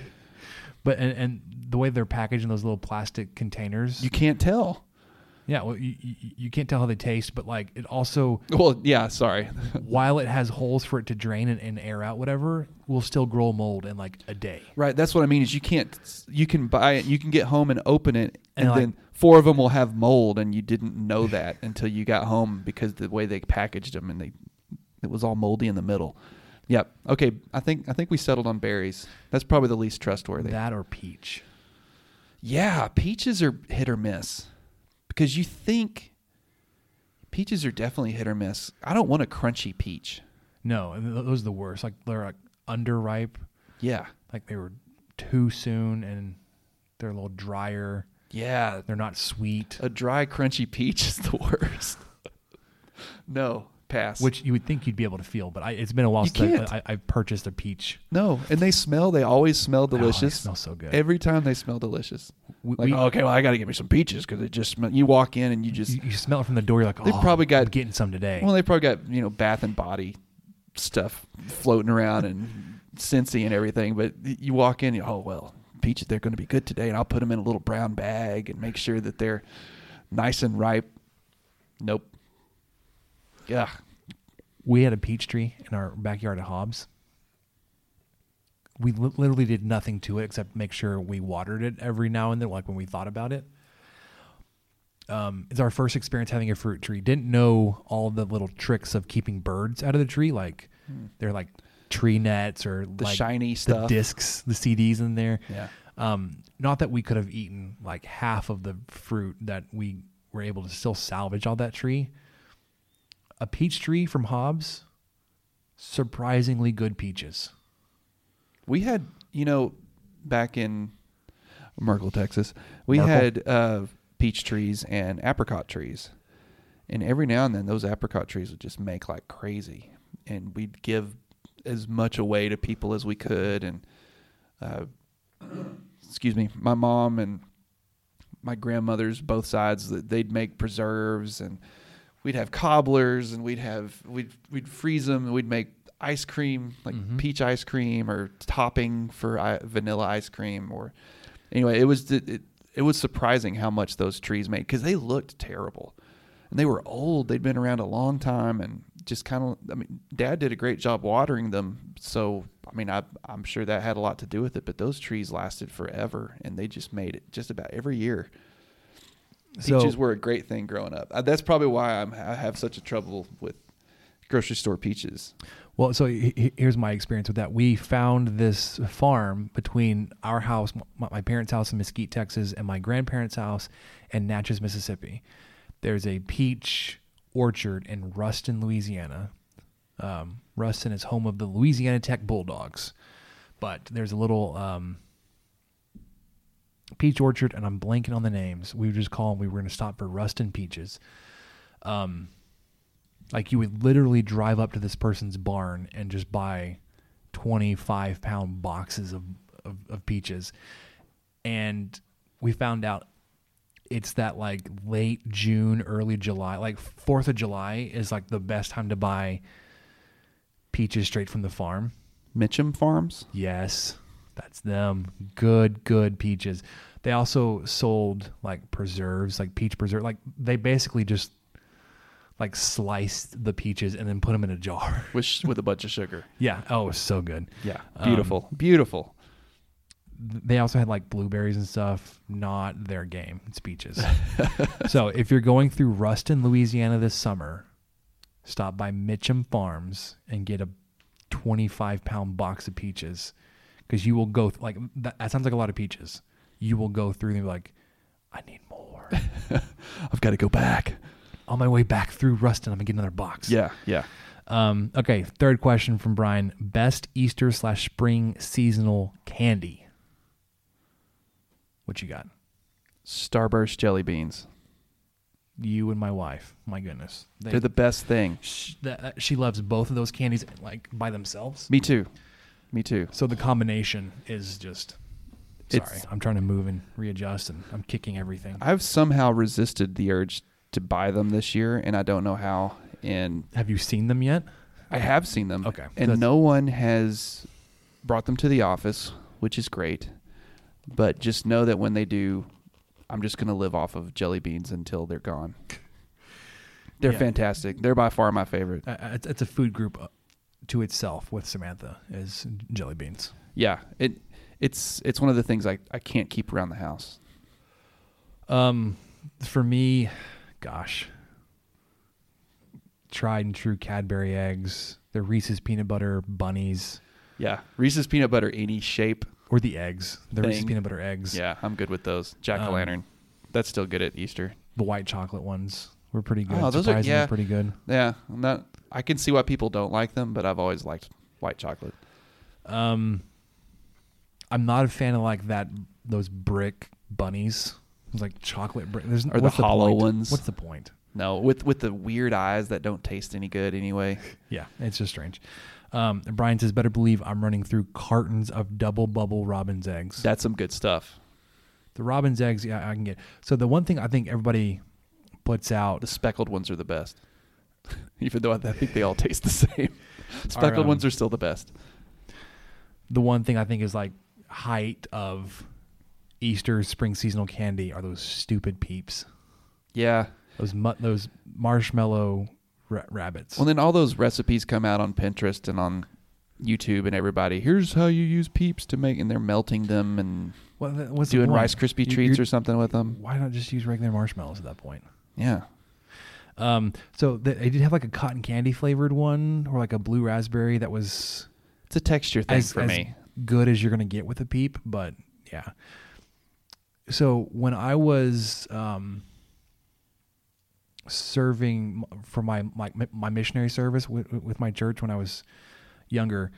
But and, and the way they're packaged in those little plastic containers.
You can't tell.
Yeah. Well, you, you you can't tell how they taste, but like it also
Well, yeah, sorry.
while it has holes for it to drain and, and air out, whatever, will still grow mold in like a day.
right, that's what I mean is you can't you can buy it, you can get home and open it and,
And, like-
then four of them will have mold and you didn't know that until you got home because the way they packaged them and they it was all moldy in the middle. Yep. Okay. I think I think we settled on berries. That's probably the least trustworthy.
That or peach.
Yeah, peaches are hit or miss because you think peaches are definitely hit or miss. I don't want a crunchy peach.
No, and th- those are the worst. Like they're like underripe.
Yeah.
Like they were too soon and they're a little drier.
Yeah.
They're not sweet.
A dry, crunchy peach is the worst. no, pass.
Which you would think you'd be able to feel, but I, it's been a while
You
since. I, I, I've purchased a peach.
no, and they smell. They always smell
Oh, they
delicious.
smell so good.
Every time they smell delicious.
We-
Like,
we-
oh, okay, well, I got to get me some peaches because it just smell. You walk in and you just
you, you smell it from the door. You're like, oh,
They've
oh,
probably got-
I'm getting some today.
Well, they probably got you know Bath and Body stuff floating around and Scentsy and everything. But you walk in, you oh well, peaches they're going to be good today, and I'll put them in a little brown bag and make sure that they're nice and ripe. Nope. Yeah.
we had a peach tree in our backyard at Hobbs. We li- literally did nothing to it except make sure we watered it every now and then, like when we thought about it. Um, it's our first experience having a fruit tree. Didn't know all the little tricks of keeping birds out of the tree, like they're like tree nets or
The
like
shiny
the
stuff.
discs, the CDs in there.
Yeah.
Um, not that we could have eaten like half of the fruit that we were able to still salvage all that tree. A peach tree from Hobbs, surprisingly good peaches.
We had, you know, back in Merkel, Texas, we
Merkel?
had uh, peach trees and apricot trees. And every now and then, those apricot trees would just make like crazy. And we'd give as much away to people as we could. And, uh, excuse me, my mom and my grandmothers, both sides, that they'd make preserves and we'd have cobblers and we'd have we'd we'd freeze them and we'd make ice cream like mm-hmm. peach ice cream or topping for I, vanilla ice cream or anyway it was it, it, it was surprising how much those trees made because they looked terrible. And they were old. They'd been around a long time and just kind of i mean dad did a great job watering them. So i mean I, i'm sure that had a lot to do with it but those trees lasted forever and they just made it just about every year
So-
peaches were a great thing growing up. Uh, That's probably why I'm, I have such a trouble with grocery store peaches.
Well, so he- he- here's my experience with that. We found this farm between our house, my, my parents' house in Mesquite, Texas, and my grandparents' house in Natchez, Mississippi. There's a peach orchard in Ruston, Louisiana. Um, Ruston is home of the Louisiana Tech Bulldogs, but there's a little um, peach orchard, and I'm blanking on the names. We would just call them. We were going to stop for Ruston peaches. Um, like you would literally drive up to this person's barn and just buy 25 pound boxes of, of, of peaches. And we found out it's that like late June, early July, like 4th of July is like the best time to buy peaches straight from the farm.
Mitcham Farms.
Yes, that's them. Good, good peaches. They also sold like preserves, like peach preserve. Like they basically just like sliced the peaches and then put them in a jar.
with with a bunch of sugar.
yeah. Oh, it was so good.
Yeah,
Um,
beautiful, beautiful.
They also had like blueberries and stuff. Not their game. It's peaches. so if you're going through Ruston, Louisiana this summer, stop by Mitcham Farms and get a 25 pound box of peaches because you will go th- like that, that sounds like a lot of peaches. You will go through and be like, I need more.
I've got to go back.
On my way back through Ruston, I'm gonna get another box.
Yeah, yeah.
Um, okay, third question from Brian: Best Easter slash spring seasonal candy. What you got?
Starburst jelly beans.
You and my wife. My goodness, they,
They're the best thing.
sh- that, she loves both of those candies like by themselves.
Me too. Me too.
So the combination is just. Sorry,
It's-
I'm trying to move and readjust, and I'm kicking everything.
I've somehow resisted the urge to buy them this year, and I don't know how. And
Have you seen them yet?
I have seen them.
Okay.
And
That's-
no one has brought them to the office, which is great. But just know that when they do, I'm just going to live off of jelly beans until they're gone. They're
Yeah.
fantastic. They're by far my favorite.
Uh, it's, it's a food group uh, to itself with Samantha is jelly beans.
Yeah, it it's it's one of the things I, I can't keep around the house.
Um, for me, gosh, tried and true Cadbury eggs, the Reese's peanut butter bunnies
Yeah, Reese's peanut butter any shape.
or the eggs, the Reese's peanut butter eggs.
Yeah, I'm good with those. Jack o'
Um,
lantern. That's still good at Easter.
The white chocolate ones were pretty good.
Oh, those are- yeah.
pretty good.
Yeah, I'm not. I can see why people don't like them, but I've always liked white chocolate.
Um, I'm not a fan of like that those brick bunnies. It's like chocolate brick. There's
Or the hollow ones.
What's the point?
No, with with the weird eyes that don't taste any good anyway.
Yeah, it's just strange. Um, Brian says, "Better believe I'm running through cartons of double bubble robin's eggs."
That's some good stuff.
the robin's eggs, yeah, I can get. So the one thing I think everybody puts out
The speckled ones are the best. Even though I think they all taste the same. Speckled
um,
ones are still the best.
the one thing I think is like height of Easter spring seasonal candy are those stupid peeps.
Yeah.
Those mu- those marshmallow ra- rabbits.
Well, then all those recipes come out on Pinterest and on YouTube, and everybody here's how you use peeps to make, and they're melting them and
What- what's the
doing
point?
Rice Krispie treats or something with them.
Why not just use regular marshmallows at that point?
Yeah.
Um, so th- they did have like a cotton candy flavored one or like a blue raspberry that was
It's a texture thing
as,
for
as
me.
good as you're gonna get with a peep, but yeah. So when I was um, serving for my my my missionary service with, with my church when I was younger,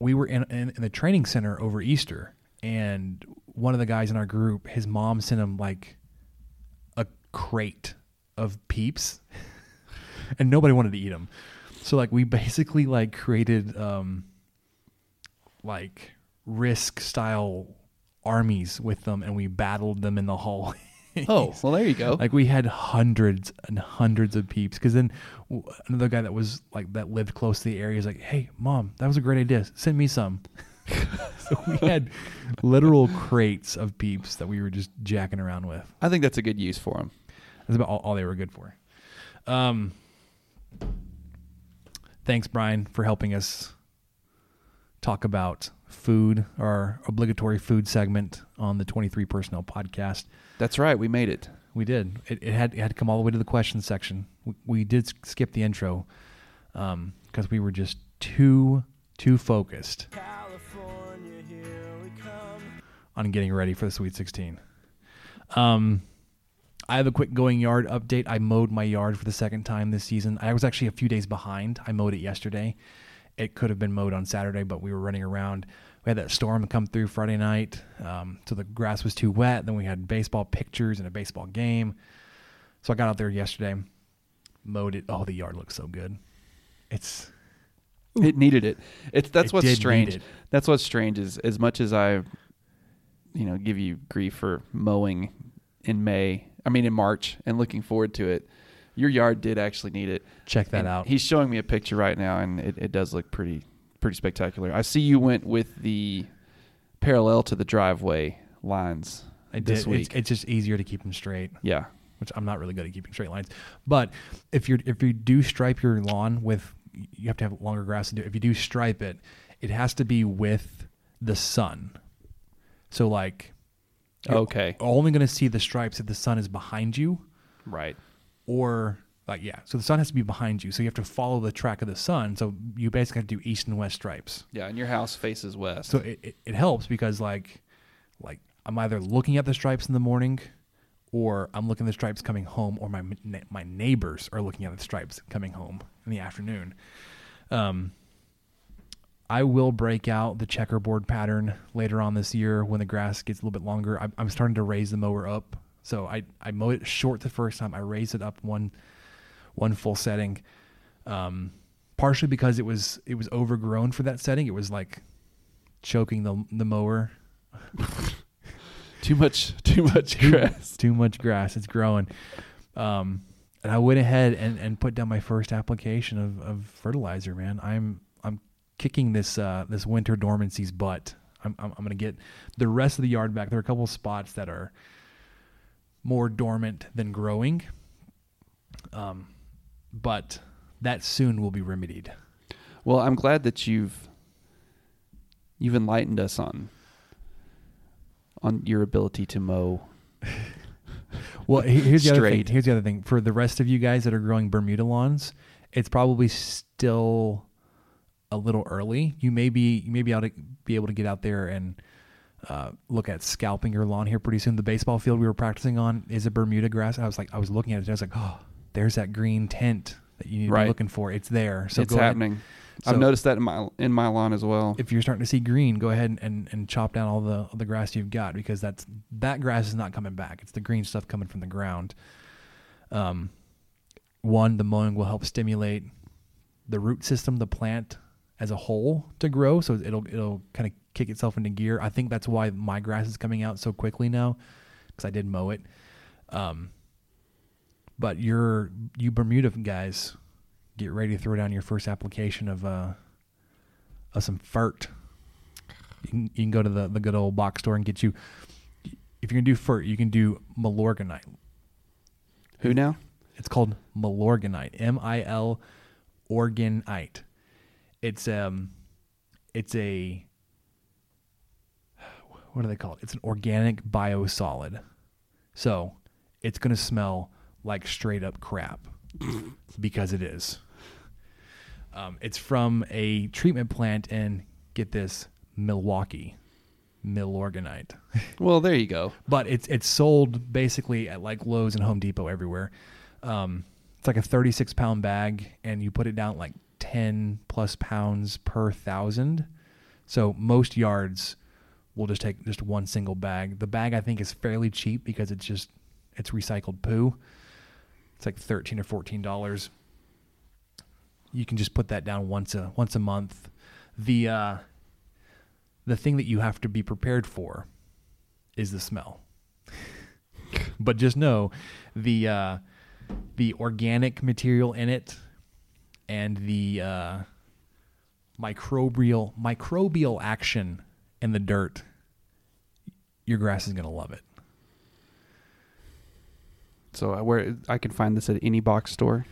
we were in, in in the training center over Easter, and one of the guys in our group, his mom sent him like crate of peeps, and nobody wanted to eat them. So like we basically like created um like risk style armies with them, and we battled them in the hallway.
Oh, well, there you go.
Like we had hundreds and hundreds of peeps. Because then w- another guy that was like that lived close to the area is like, "Hey, mom, that was a great idea. Send me some." so we had literal crates of peeps that we were just jacking around with.
I think that's a good use for them.
That's about all, all they were good for. Um, thanks, Brian, for helping us talk about food, our obligatory food segment on the 23 Personnel podcast.
That's right. We made it.
We did. It, it had it had to come all the way to the question section. We, we did skip the intro because we were just too too focused
California, here we come.
on getting ready for the Sweet 16. Um, I have a quick going yard update. I mowed my yard for the second time this season. I was actually a few days behind. I mowed it yesterday. It could have been mowed on Saturday, but we were running around. We had that storm come through Friday night, um, so the grass was too wet. Then we had baseball pictures and a baseball game. So I got out there yesterday, mowed it. Oh, the yard looks so good. It's
It needed it. It's that's
It
what's strange. That's what's strange is as much as I, you know, give you grief for mowing in May. I mean in March and looking forward to it. Your yard did actually need it.
check that
And
out.
He's showing me a picture right now, and it, it does look pretty pretty spectacular. I see you went with the parallel to the driveway lines
I
this
did.
week.
It's, it's just easier to keep them straight.
yeah,
which I'm not really good at keeping straight lines. But if you if you do stripe your lawn with, you have to have longer grass to do. it. If you do stripe it, it has to be with the sun. So like, you're
Okay.
only going to see the stripes if the sun is behind you,
right.
or like yeah. So the sun has to be behind you. So you have to follow the track of the sun. So you basically have to do east and west stripes.
Yeah, and your house faces west.
So it, it, it helps because like like I'm either looking at the stripes in the morning or I'm looking at the stripes coming home or my my neighbors are looking at the stripes coming home in the afternoon. Um I will break out the checkerboard pattern later on this year when the grass gets a little bit longer. I'm, I'm starting to raise the mower up. So I, I mowed it short the first time. I raised it up one one full setting. Um, partially because it was it was overgrown for that setting. It was like choking the the mower.
too much, too much
Too,
grass.
too much grass. It's growing. Um, and I went ahead and, and put down my first application of, of fertilizer. Man, I'm I'm kicking this uh, this winter dormancy's butt. I'm, I'm I'm gonna get the rest of the yard back. There are a couple of spots that are more dormant than growing. Um, but that soon will be remedied.
Well, I'm glad that you've you've enlightened us on on your ability to mow.
Well, here's the other thing. Here's the other thing. For the rest of you guys that are growing Bermuda lawns, it's probably still a little early. You may be you may be able to be able to get out there and uh, look at scalping your lawn here pretty soon. The baseball field we were practicing on is a Bermuda grass. I was like, I was looking at it. And I was like, oh, there's that green tint that you need to be looking for. It's there. So
it's
go
happening.
So-
I've noticed that in my in my lawn as well.
if you're starting to see green, go ahead and, and, and chop down all the all the grass you've got because that's that grass is not coming back. It's the green stuff coming from the ground. Um, one, the mowing will help stimulate the root system, the plant as a whole to grow, so it'll it'll kind of kick itself into gear. I think that's why my grass is coming out so quickly now because I did mow it. Um, but you're you Bermuda guys, get ready to throw down your first application of uh of some fert. You can, you can go to the, the good old box store and get you. If you're gonna do fert, you can do Milorganite.
Who now?
It's called Milorganite. M I L Organite. It's um, it's a what do they call it? It's an organic biosolid. So it's gonna smell like straight up crap because it is. Um, it's from a treatment plant in get this Milwaukee, Milorganite.
Well, there you go.
but it's it's sold basically at like Lowe's and Home Depot everywhere. Um, it's like a 36 pound bag, and you put it down like 10 plus pounds per thousand. So most yards will just take just one single bag. The bag I think is fairly cheap because it's just it's recycled poo. It's like 13 or 14 dollars. You can just put that down once a once a month. The uh, the thing that you have to be prepared for is the smell. but just know the uh, the organic material in it and the uh, microbial microbial action in the dirt. Your grass is gonna love it.
So uh, where I can find this at any box store.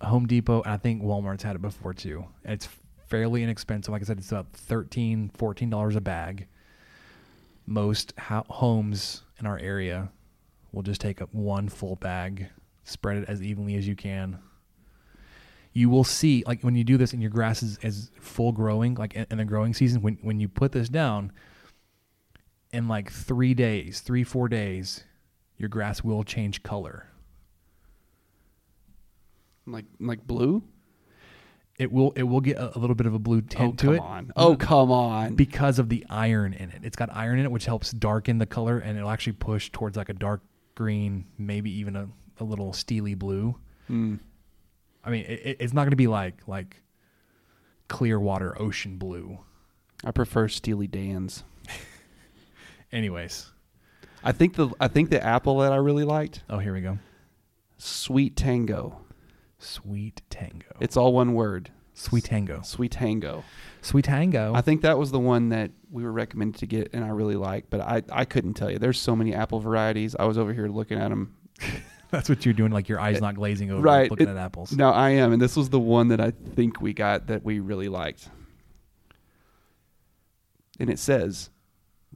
Home Depot, and I think Walmart's had it before too. It's fairly inexpensive. Like I said, it's about 13 $14 a bag. Most ho- homes in our area will just take up one full bag, spread it as evenly as you can. You will see, like when you do this and your grass is, is full growing, like in, in the growing season, when, when you put this down, in like three days, three, four days, your grass will change color.
Like like blue?
It will it will get a, a little bit of a blue tint
oh,
to
come
it.
on. Oh, come on.
because of the iron in it. It's got iron in it, which helps darken the color, and it'll actually push towards like a dark green, maybe even a, a little steely blue.
Mm.
I mean, it, it- it's not going to be like like clear water ocean blue.
I prefer Steely Dan's.
Anyways,
I think the I think the apple that I really liked,
oh here we go.
SweeTango.
Sweet Tango.
It's all one word.
SweeTango.
Sweet Tango.
SweeTango.
I think that was the one that we were recommended to get, and I really like. But I, I couldn't tell you. There's so many apple varieties. I was over here looking at them.
That's what you're doing. Like your eyes eh, not glazing over,
right.
looking
it-
at apples.
No, I am, and this was the one that I think we got that we really liked. And it says,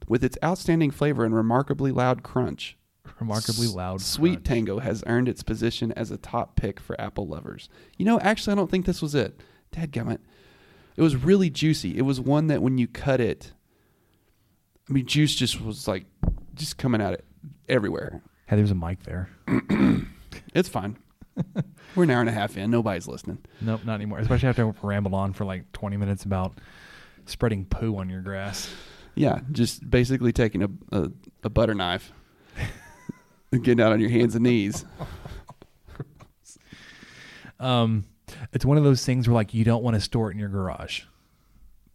with its outstanding flavor and remarkably loud crunch,
Remarkably loud.
Sweet
crunch.
Tango has earned its position as a top pick for apple lovers. You know, actually, I don't think this was it. Dadgummit. It was really juicy. It was one that when you cut it, I mean, juice just was like just coming out it everywhere.
Hey, there's a mic there.
It's fine. We're an hour and a half in. Nobody's listening.
Nope, not anymore. Especially after I rambled on for like 20 minutes about spreading poo on your grass.
Yeah, just basically taking a, a, a butter knife and getting out on your hands and knees.
Um, it's one of those things where like you don't want to store it in your garage.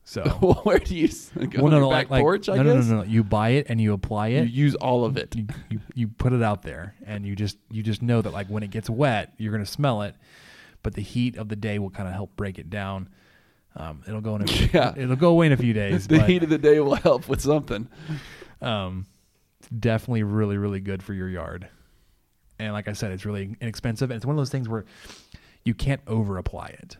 So
Where do you go
Well,
on
no, no,
back
like,
porch? I
no,
guess
no, no, no. You buy it and you apply it.
you use all of it.
You, you you put it out there and you just you just know that like when it gets wet you're gonna smell it, but the heat of the day will kind of help break it down. Um, it'll go in a,
Yeah.
it'll go away in a few days.
the
but,
heat of the day will help with something.
um, definitely really really good for your yard. And like I said, it's really inexpensive. And it's one of those things where you can't over apply it.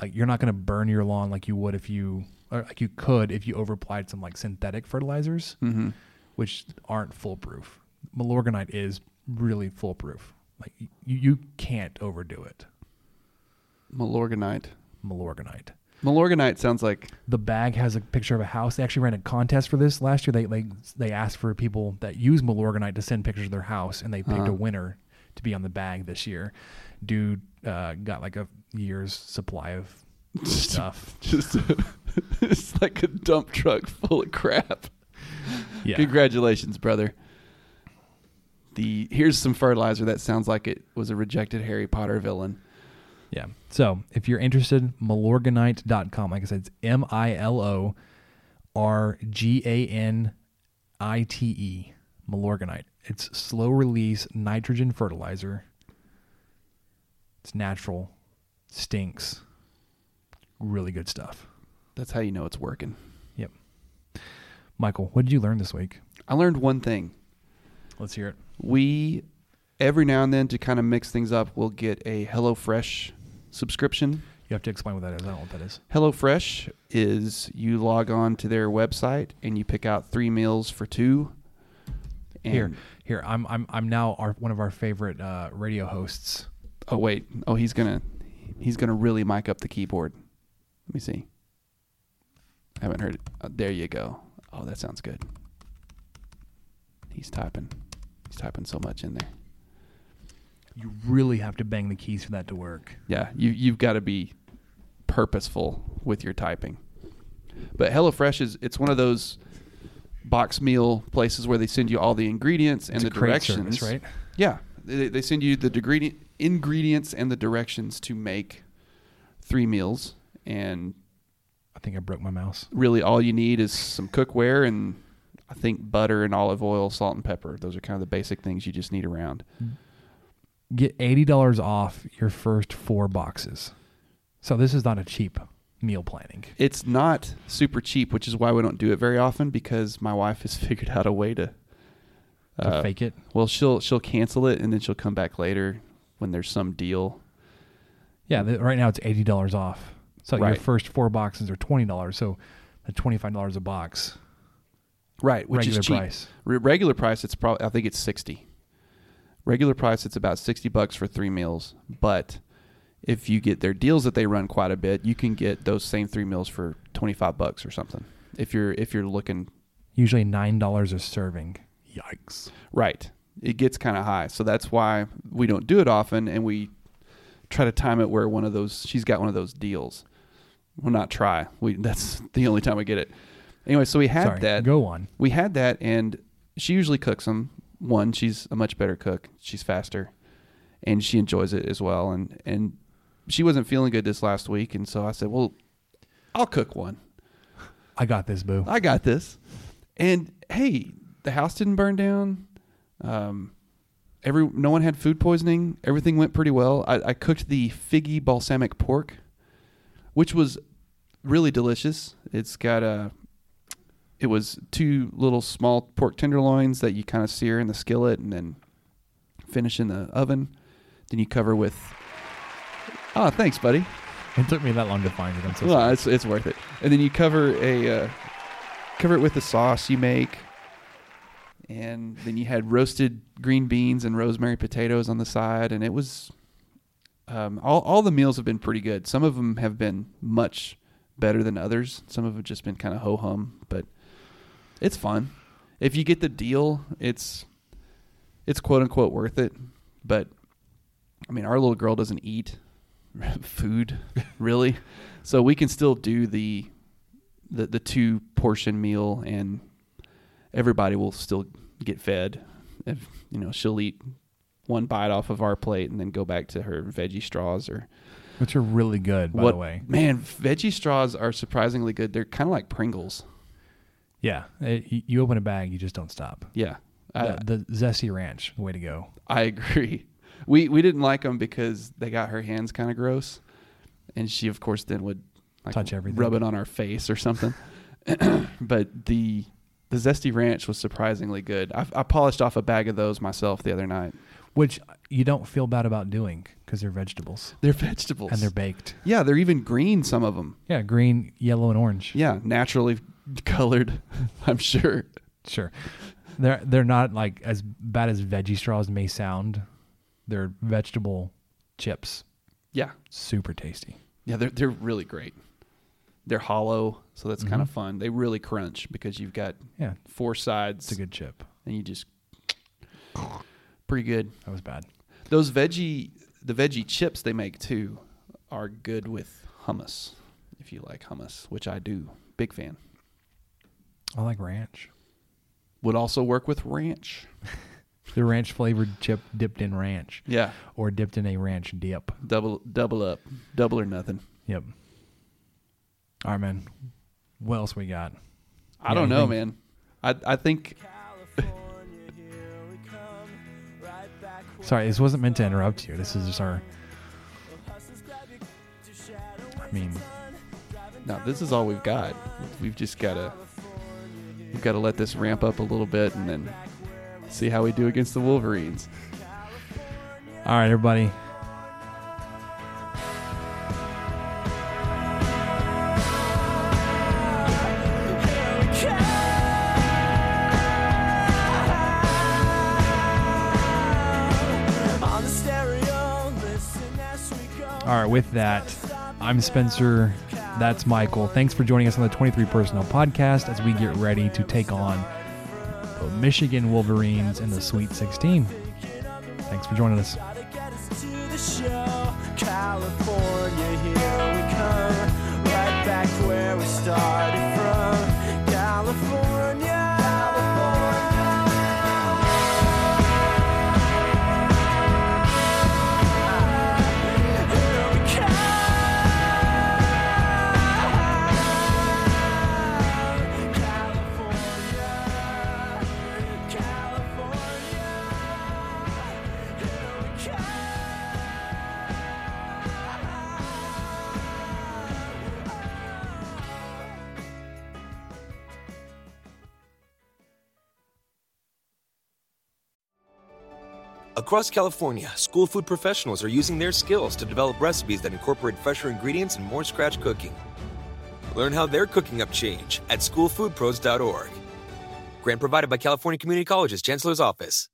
Like you're not going to burn your lawn like you would if you, or like you could if you over applied some like synthetic fertilizers,
Mm-hmm.
which aren't foolproof. Milorganite is really foolproof. Like you, you can't overdo it.
Malorganite.
Malorganite.
Malorganite sounds like
The bag has a picture of a house. They actually ran a contest for this last year. They they they asked for people that use Malorganite to send pictures of their house, and they picked
Uh-huh.
a winner to be on the bag this year. Dude uh, got like a year's supply of stuff.
just it's like a dump truck full of crap.
Yeah.
Congratulations, brother. The here's some fertilizer that sounds like it was a rejected Harry Potter villain.
Yeah. So if you're interested, malorganite.com. Like I said, it's M I L O R G A N I T E. Malorganite. It's slow release nitrogen fertilizer. It's natural, stinks. Really good stuff.
That's how you know it's working.
Yep. Michael, what did you learn this week?
I learned one thing.
Let's hear it.
We every now and then to kind of mix things up, we'll get a HelloFresh subscription.
You have to explain what that is. I don't know what that is.
HelloFresh is you log on to their website and you pick out three meals for two. And,
Here, here. I'm I'm I'm now our one of our favorite uh, radio hosts.
Oh wait. Oh, he's gonna he's gonna really mic up the keyboard. Let me see. I haven't heard it. Uh, there you go. Oh, that sounds good. He's typing. He's typing so much in there.
You really have to bang the keys for that to work.
Yeah, you you've got to be purposeful with your typing. But HelloFresh is it's one of those box meal places where they send you all the ingredients and
It's
the directions.
service, right?
Yeah, they, they send you the degree, ingredients and the directions to make three meals, and
I think I broke my mouse.
really all you need is some cookware and I think butter and olive oil, salt and pepper. Those are kind of the basic things you just need around.
Get eighty dollars off your first four boxes. So this is not a cheap meal planning.
It's not super cheap, which is why we don't do it very often because my wife has figured out a way to
To uh, fake it.
Well, she'll she'll cancel it and then she'll come back later when there's some deal.
Yeah, the, right now it's eighty dollars off. So your first four boxes are twenty dollars. So at twenty five dollars a box.
Right, which
Regular
is cheap.
price.
Re- regular price, it's probably I think it's sixty. Regular price, it's about sixty bucks for three meals. But if you get their deals that they run quite a bit, you can get those same three meals for twenty five bucks or something. If you're if you're looking
Usually nine dollars a serving. Yikes.
right, it gets kind of high. So that's why we don't do it often, and we try to time it where one of those she's got one of those deals. Well, not try. We that's the only time we get it. Anyway, so we had
Sorry,
that.
go on.
We had that, and she usually cooks them. One, she's a much better cook. She's faster, and she enjoys it as well. And and she wasn't feeling good this last week, and so I said, "Well, I'll cook one.
I got this, boo.
I got this." And hey, the house didn't burn down. Um, every no one had food poisoning. Everything went pretty well. I, I cooked the figgy balsamic pork, which was really delicious. It's got a. It was two little small pork tenderloins that you kind of sear in the skillet and then finish in the oven. Then you cover with. Oh, thanks, buddy.
It took me that long to find it. I'm so
Well,
sorry.
it's it's worth it. And then you cover a uh, cover it with the sauce you make, and then you had roasted green beans and rosemary potatoes on the side, and it was. Um, all all the meals have been pretty good. Some of them have been much better than others. Some of them have just been kind of ho hum, but it's fun. If you get the deal, it's it's quote unquote worth it. But I mean, our little girl doesn't eat food really, so we can still do the the the two portion meal, and everybody will still get fed. If you know, she'll eat one bite off of our plate and then go back to her veggie straws or
Which are really good, by
what
the way.
man veggie straws are surprisingly good they're kind of like pringles
Yeah. It, you- open a bag, you just don't stop.
yeah I,
The, the Zesty Ranch, way to go.
I agree we we didn't like them because they got her hands kind of gross and she of course then would like
Touch everything.
rub it on our face or something but the the zesty ranch was surprisingly good I, I polished off a bag of those myself the other night
Which you don't feel bad about doing because they're vegetables
they're vegetables
and they're baked.
yeah they're even green some of them
Yeah, green, yellow, and orange.
yeah naturally colored i'm sure
Sure. They're they're not like as bad as veggie straws may sound. They're vegetable chips.
Yeah,
Super tasty.
yeah, they're they're really great. They're hollow, so that's kind of
mm-hmm.
fun. They really crunch because you've got
Yeah.
four sides.
It's a good chip.
and you just pretty good.
That was bad.
Those veggie the veggie chips they make too are good with hummus. If you like hummus, which I do, big fan.
I like ranch.
Would also work with ranch.
The ranch flavored chip dipped in ranch.
Yeah,
Or dipped in a ranch dip.
double double up, double or nothing.
Yep. All right, man. What else we got?
I
Yeah,
don't know, man. I I think
Sorry, this wasn't meant to interrupt you. This is just our. I mean,
no, this is all we've got. We've just gotta we've got to let this ramp up a little bit and then see how we do against the Wolverines.
all right, everybody. With that, I'm Spencer. That's Michael. Thanks for joining us on the 23 Personnel Podcast as we get ready to take on the Michigan Wolverines in the Sweet 16. Thanks for joining us.
California, here we come. Right back where we started
Across California, school food professionals are using their skills to develop recipes that incorporate fresher ingredients and more scratch cooking. Learn how they're cooking up change at schoolfoodpros.org. Grant provided by California Community College's Chancellor's Office.